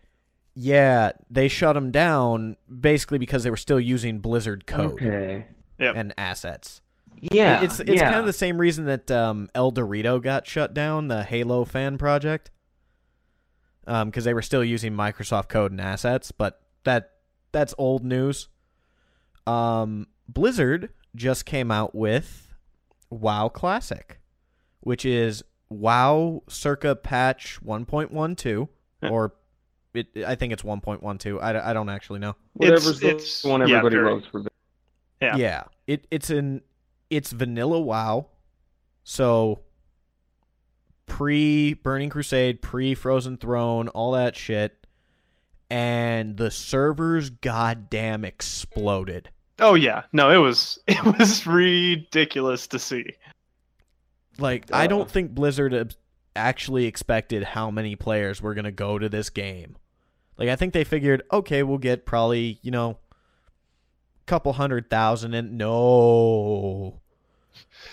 Yeah they shut them down basically because they were still using Blizzard code Okay. Yep. and assets. Yeah. it's it's yeah. kind of the same reason that um, ElDewrito got shut down, the Halo fan project, because they were still using Microsoft code and assets. But that that's old news. Um, Blizzard just came out with WoW Classic, which is WoW circa patch 1.12 or. It, I think it's 1.12. I, I don't actually know. Whatever's the it's- one everybody very- loves for Yeah. Yeah. It it's an it's vanilla WoW. So pre Burning Crusade, pre Frozen Throne, all that shit. And the servers goddamn exploded. Oh yeah, no, it was it was ridiculous to see. Like I Uh. don't think Blizzard actually expected how many players were going to go to this game. Like I think they figured, okay, we'll get probably, you know, a couple hundred thousand and no.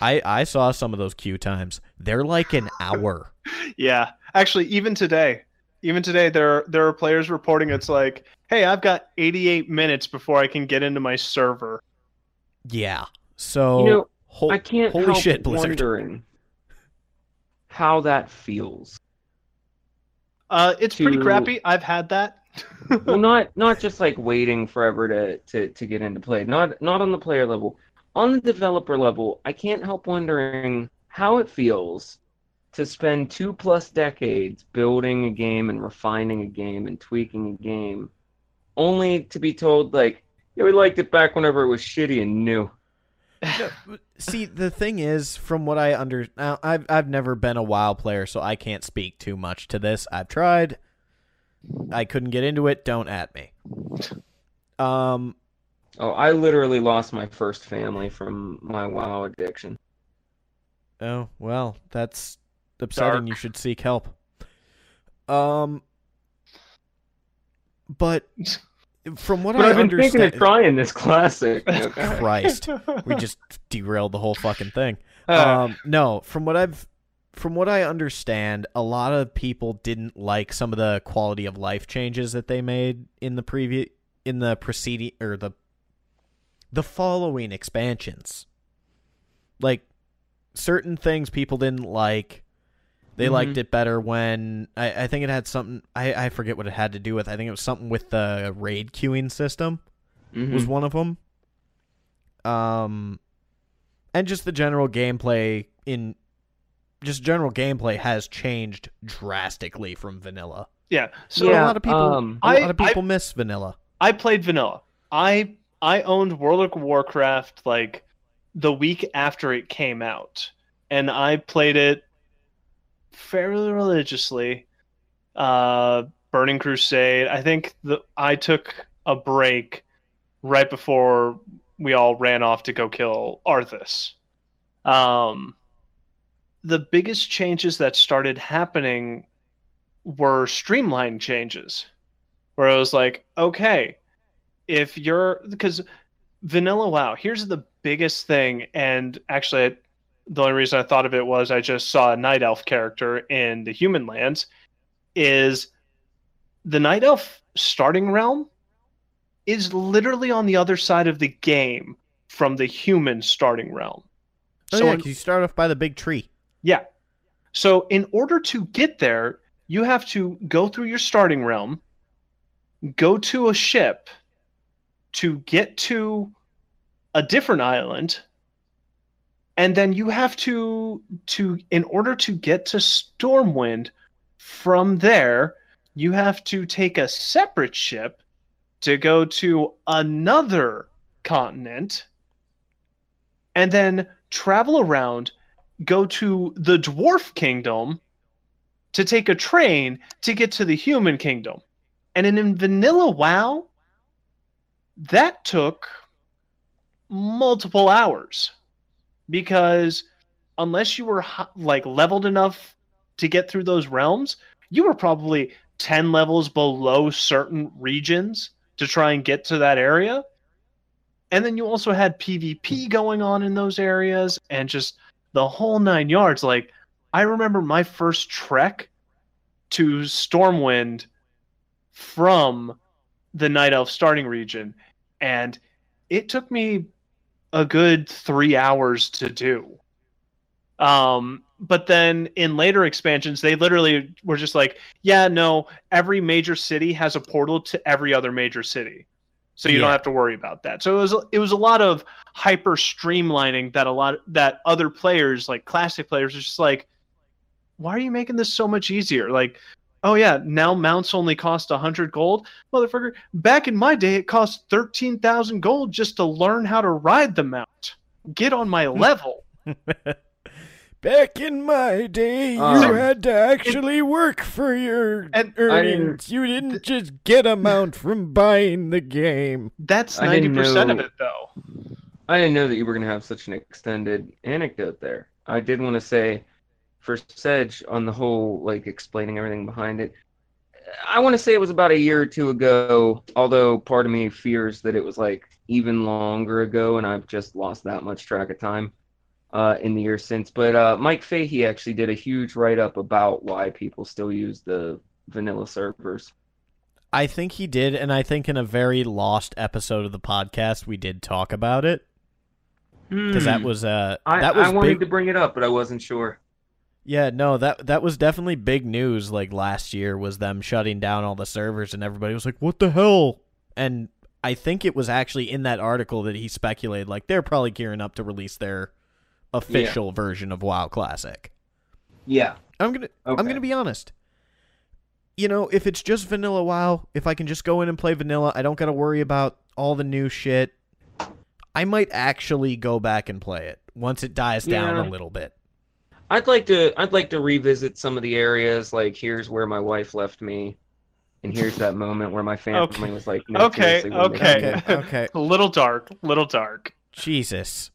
I I saw some of those queue times. They're like an hour. Yeah, actually, even today, even today, there there are players reporting it's like, hey, I've got 88 minutes before I can get into my server. Yeah. So You know, hol- I can't holy help shit, Blizzard. wondering how that feels. Uh, it's pretty crappy. I've had that. well, not not just like waiting forever to, to, to get into play. Not not on the player level. On the developer level, I can't help wondering how it feels to spend two plus decades building a game and refining a game and tweaking a game, only to be told like, yeah, we liked it back whenever it was shitty and new. See, the thing is, from what I under now, I've I've never been a WoW player, so I can't speak too much to this. I've tried. I couldn't get into it. Don't at me. Um, Oh, I literally lost my first family from my WoW addiction. Oh well, that's upsetting. Dark. You should seek help. Um, but from what But I I've been thinking of trying this classic. Okay. Christ, we just derailed the whole fucking thing. Uh, Um, no, from what I've, from what I understand, a lot of people didn't like some of the quality of life changes that they made in the previous, in the preceding or the, the following expansions. Like certain things people didn't like. They Mhm. liked it better when I, I think it had something. I, I forget what it had to do with. I think it was something with the raid queuing system Mhm. was one of them. Um, and just the general gameplay in, just general gameplay has changed drastically from vanilla. yeah. So So Yeah, a lot of people, um, a I- lot of people miss vanilla. I played vanilla. I I owned World of Warcraft like the week after it came out, and I played it fairly religiously. Uh, Burning Crusade. I think the I took a break right before we all ran off to go kill Arthas. Um, the biggest changes that started happening were streamline changes, where it was like, okay, if you're because vanilla wow here's the biggest thing and actually the only reason i thought of it was i just saw a night elf character in the human lands is the night elf starting realm is literally on the other side of the game from the human starting realm Oh so yeah, in- you start off by the big tree. yeah. So in order to get there, you have to go through your starting realm, go to a ship to get to a different island, and then you have to to in order to get to Stormwind from there, you have to take a separate ship to go to another continent and then travel around go to the dwarf kingdom to take a train to get to the human kingdom. And in, vanilla WoW, that took multiple hours because unless you were like leveled enough to get through those realms, you were probably 10 levels below certain regions to try and get to that area. And then you also had PvP going on in those areas and just the whole nine yards. Like, I remember my first trek to Stormwind from the Night Elf starting region, and it took me a good three hours to do. Um, but then in later expansions, they literally were just like, yeah, no, every major city has a portal to every other major city. So you don't have to worry about that. So it was it was a lot of hyper streamlining that a lot that other players like classic players are just like, why are you making this so much easier? Like, oh yeah, now mounts only cost hundred gold, motherfucker. Back in my day, it cost thirteen thousand gold just to learn how to ride the mount. Get on my level. Back in my day, you Um, had to actually work for your And- earnings. You didn't just get a mount from buying the game. That's 90% of it, though. I didn't know that you were going to have such an extended anecdote there. I did want to say, for Sedge, on the whole, like explaining everything behind it, I want to say it was about a year or two ago, although part of me fears that it was like even longer ago, and I've just lost that much track of time uh, in the years since. But uh, Mike Fahey actually did a huge write up about why people still use the vanilla servers. I think he did, and I think in a very lost episode of the podcast, we did talk about it because that Hmm. was uh I, that was I wanted big. to bring it up, but I wasn't sure. Yeah, no, that that was definitely big news. Like last year was them shutting down all the servers, and everybody was like, "What the hell?" And I think it was actually in that article that he speculated like they're probably gearing up to release their official version of WoW Classic. Yeah. I'm gonna I'm gonna be honest. You know, if it's just vanilla WoW, if I can just go in and play vanilla, I don't gotta worry about all the new shit. I might actually go back and play it once it dies down Yeah. a little bit. I'd like to I'd like to revisit some of the areas like here's where my wife left me and here's that moment where my family Okay. was like no, Okay, okay. Okay, okay. A little dark, little dark. Jesus.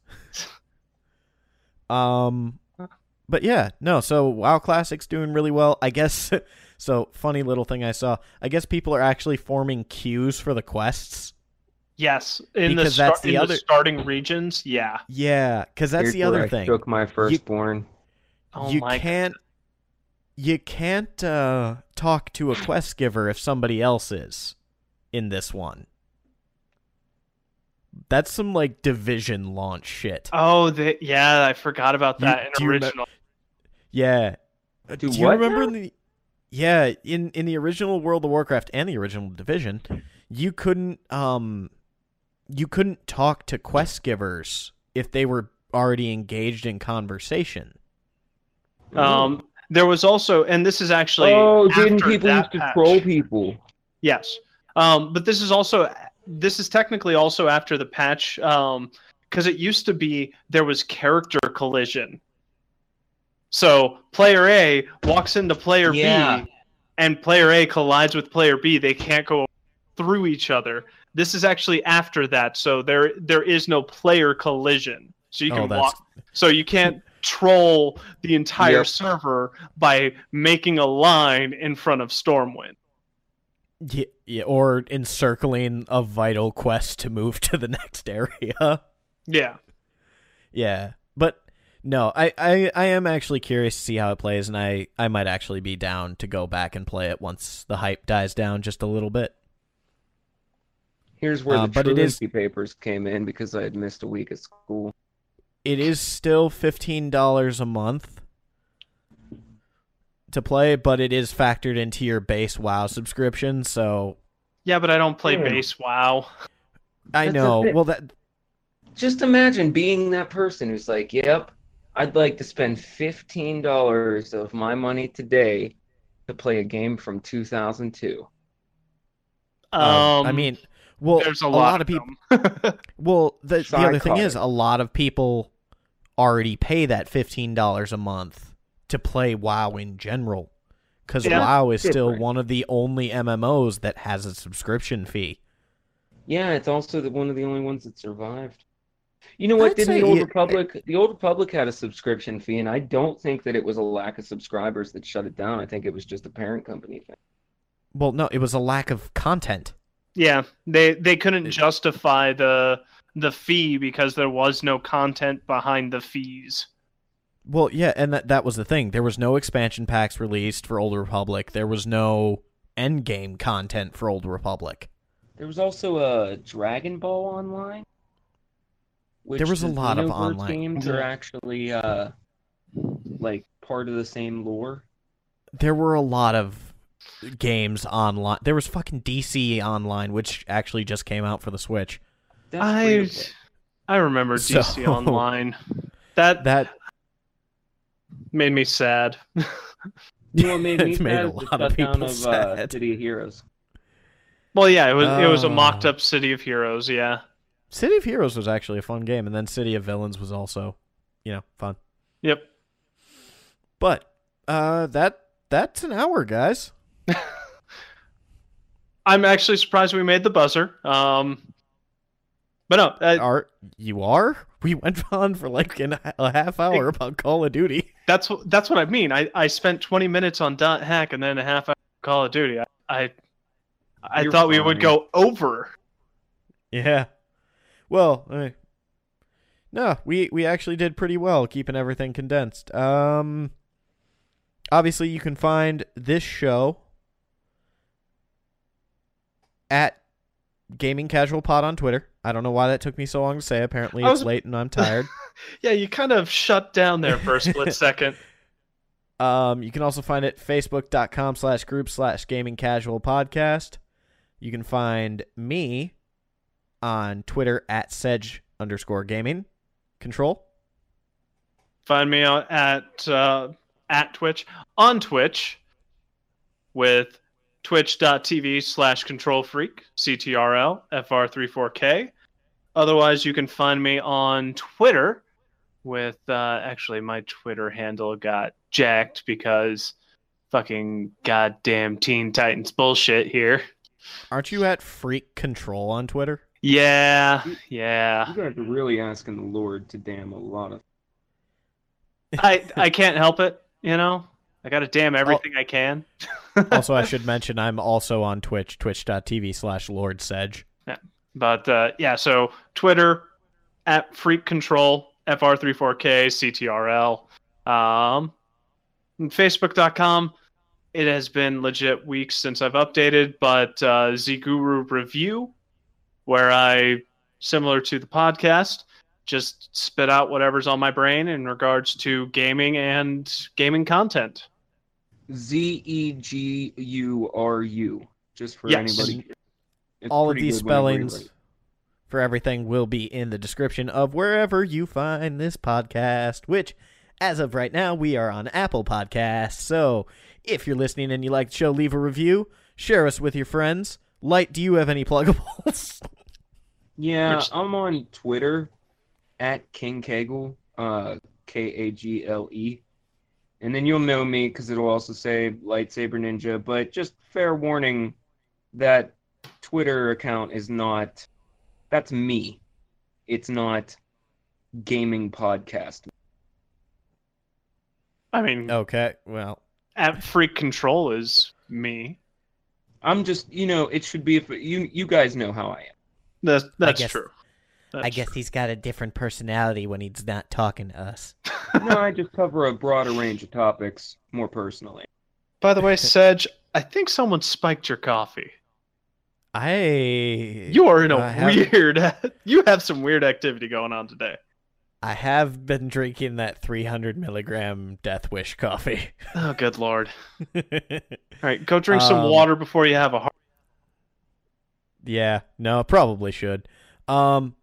Um but yeah, no, so WoW Classic's doing really well. I guess so funny little thing I saw. I guess people are actually forming queues for the quests. Yes, in the, Because star- the in other- the starting regions, yeah. Yeah, cuz that's Here's the where other I thing. Took my firstborn. Oh you my can't you can't uh talk to a quest giver if somebody else is in this one. That's some like division launch shit. Oh, the, yeah, I forgot about that do in you remem- original. Yeah. Uh, Do Do you remember now? in the Yeah, in in the original World of Warcraft and the original Division, you couldn't um you couldn't talk to quest givers if they were already engaged in conversation. Um, there was also, and this is actually. oh, didn't people that used to patch. troll people? Yes. Um, but this is also this is technically also after the patch um because it used to be there was character collision. So player A walks into player Yeah. B and player A collides with player B. They can't go through each other. This is actually after that, so there there is no player collision. So you Oh, can that's walk so you can't troll the entire Yep. server by making a line in front of Stormwind. yeah, yeah, or encircling a vital quest to move to the next area. Yeah. Yeah, but no, I, I I am actually curious to see how it plays, and I I might actually be down to go back and play it once the hype dies down just a little bit. Here's where Uh, the but it is- truancy papers came in because I had missed a week at school. It is still fifteen dollars a month to play, but it is factored into your base WoW subscription. So Yeah, but I don't play Hmm. base WoW. I That's know. Well, that Just imagine being that person who's like, "Yep, I'd like to spend fifteen dollars of my money today to play a game from 2002." Um, uh, I mean, well, there's a a lot, lot of people. Well, the, the other thing is, a lot of people already pay that fifteen dollars a month to play WoW in general, because Yeah. WoW is still Different. one of the only MMOs that has a subscription fee. Yeah, it's also the, one of the only ones that survived. You know what? I'd Didn't say the Old it- Republic? The Old Republic had a subscription fee, and I don't think that it was a lack of subscribers that shut it down. I think it was just a parent company thing. Well, no, it was a lack of content. Yeah, they they couldn't justify the the fee because there was no content behind the fees. Well, yeah, and that that was the thing. There was no expansion packs released for Old Republic. There was no end game content for Old Republic. There was also a Dragon Ball Online. Which There was a the lot of Xenoverse online. games are actually uh, like part of the same lore. There were a lot of games online. There was fucking DC Online, which actually just came out for the Switch. That's I free to play. I remember DC So- Online. That That made me sad. You know made me It's made sad a lot of people of uh, sad. City of Heroes. well, yeah, it was it was a Oh. mocked up City of Heroes. Yeah, City of Heroes was actually a fun game, and then City of Villains was also, you know, fun. yep. But uh, that that's an hour, guys. I'm actually surprised we made the buzzer. Um, but no, uh, Are you are? We went on for like an, a half hour about Call of Duty. that's what that's what I mean. I, I spent 20 minutes on dot hack and then a half hour on Call of Duty. I I, I You're thought we would go over. Yeah. Well, eh. no, we we actually did pretty well keeping everything condensed. Um obviously you can find this show at Gaming Casual Pod on Twitter. I don't know why that took me so long to say. Apparently I it's late and I'm tired. Yeah, you kind of shut down there for a split second. Um, you can also find it facebook.com slash group slash gaming casual podcast. You can find me on Twitter at sedge underscore gaming control. Find me at uh, at Twitch on Twitch with twitch.tv slash control freak CTRL FR34K. Otherwise, you can find me on Twitter with uh, actually my Twitter handle got jacked because fucking goddamn Teen Titans bullshit here. Aren't you at freak control on Twitter? Yeah, yeah. You guys are really asking the Lord to damn a lot of. I I can't help it, you know. I got to damn everything I can. also, I should mention I'm also on Twitch, twitch.tv slash Lord Sedge. But uh, yeah, so Twitter at Freak Control FR34K CTRL, um, Facebook.com. It has been legit weeks since I've updated, but uh, Zeguru Review, where I, similar to the podcast, just spit out whatever's on my brain in regards to gaming and gaming content. Z E G U R U. Just for Yes. anybody. It's All of these good whenever you spellings for everything will be in the description of wherever you find this podcast, which, as of right now, we are on Apple Podcasts. So if you're listening and you like the show, leave a review, share us with your friends. Light, do you have any pluggables? Yeah, Which- I'm on Twitter at King Kagle, uh, K A G L E. And then you'll know me because it'll also say Lightsaber Ninja. But just fair warning that Twitter account is not, that's me. It's not gaming podcast. I mean, okay, well, at Freak Control is me. I'm just, you know, it should be, if you, you guys know how I am. That's that's guess- true. I That's guess he's got a different personality when he's not talking to us. No, I just cover a broader range of topics more personally. By the way, Sedge, I think someone spiked your coffee. I You are in a I have- weird. you have some weird activity going on today. I have been drinking that 300 milligram Death Wish coffee. Oh, good lord! All right, go drink some Um, water before you have a heart. yeah, no, probably should. Um,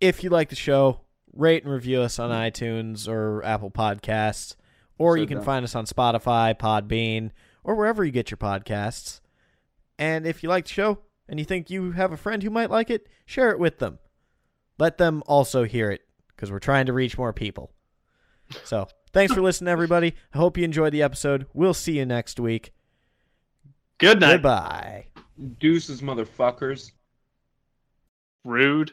if you like the show, rate and review us on mm-hmm. iTunes or Apple Podcasts, or So you can dumb. find us on Spotify, Podbean, or wherever you get your podcasts. And if you like the show and you think you have a friend who might like it, share it with them. Let them also hear it because we're trying to reach more people. So, thanks for listening, everybody. I hope you enjoyed the episode. We'll see you next week. Good night. Goodbye. Deuces, motherfuckers. Rude.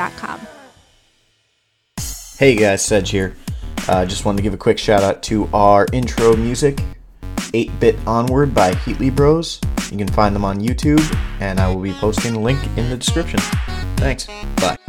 Hey guys, Sedge here. Uh, just wanted to give a quick shout out to our intro music, 8 Bit Onward by Heatley Bros. You can find them on YouTube, and I will be posting the link in the description. Thanks. Bye.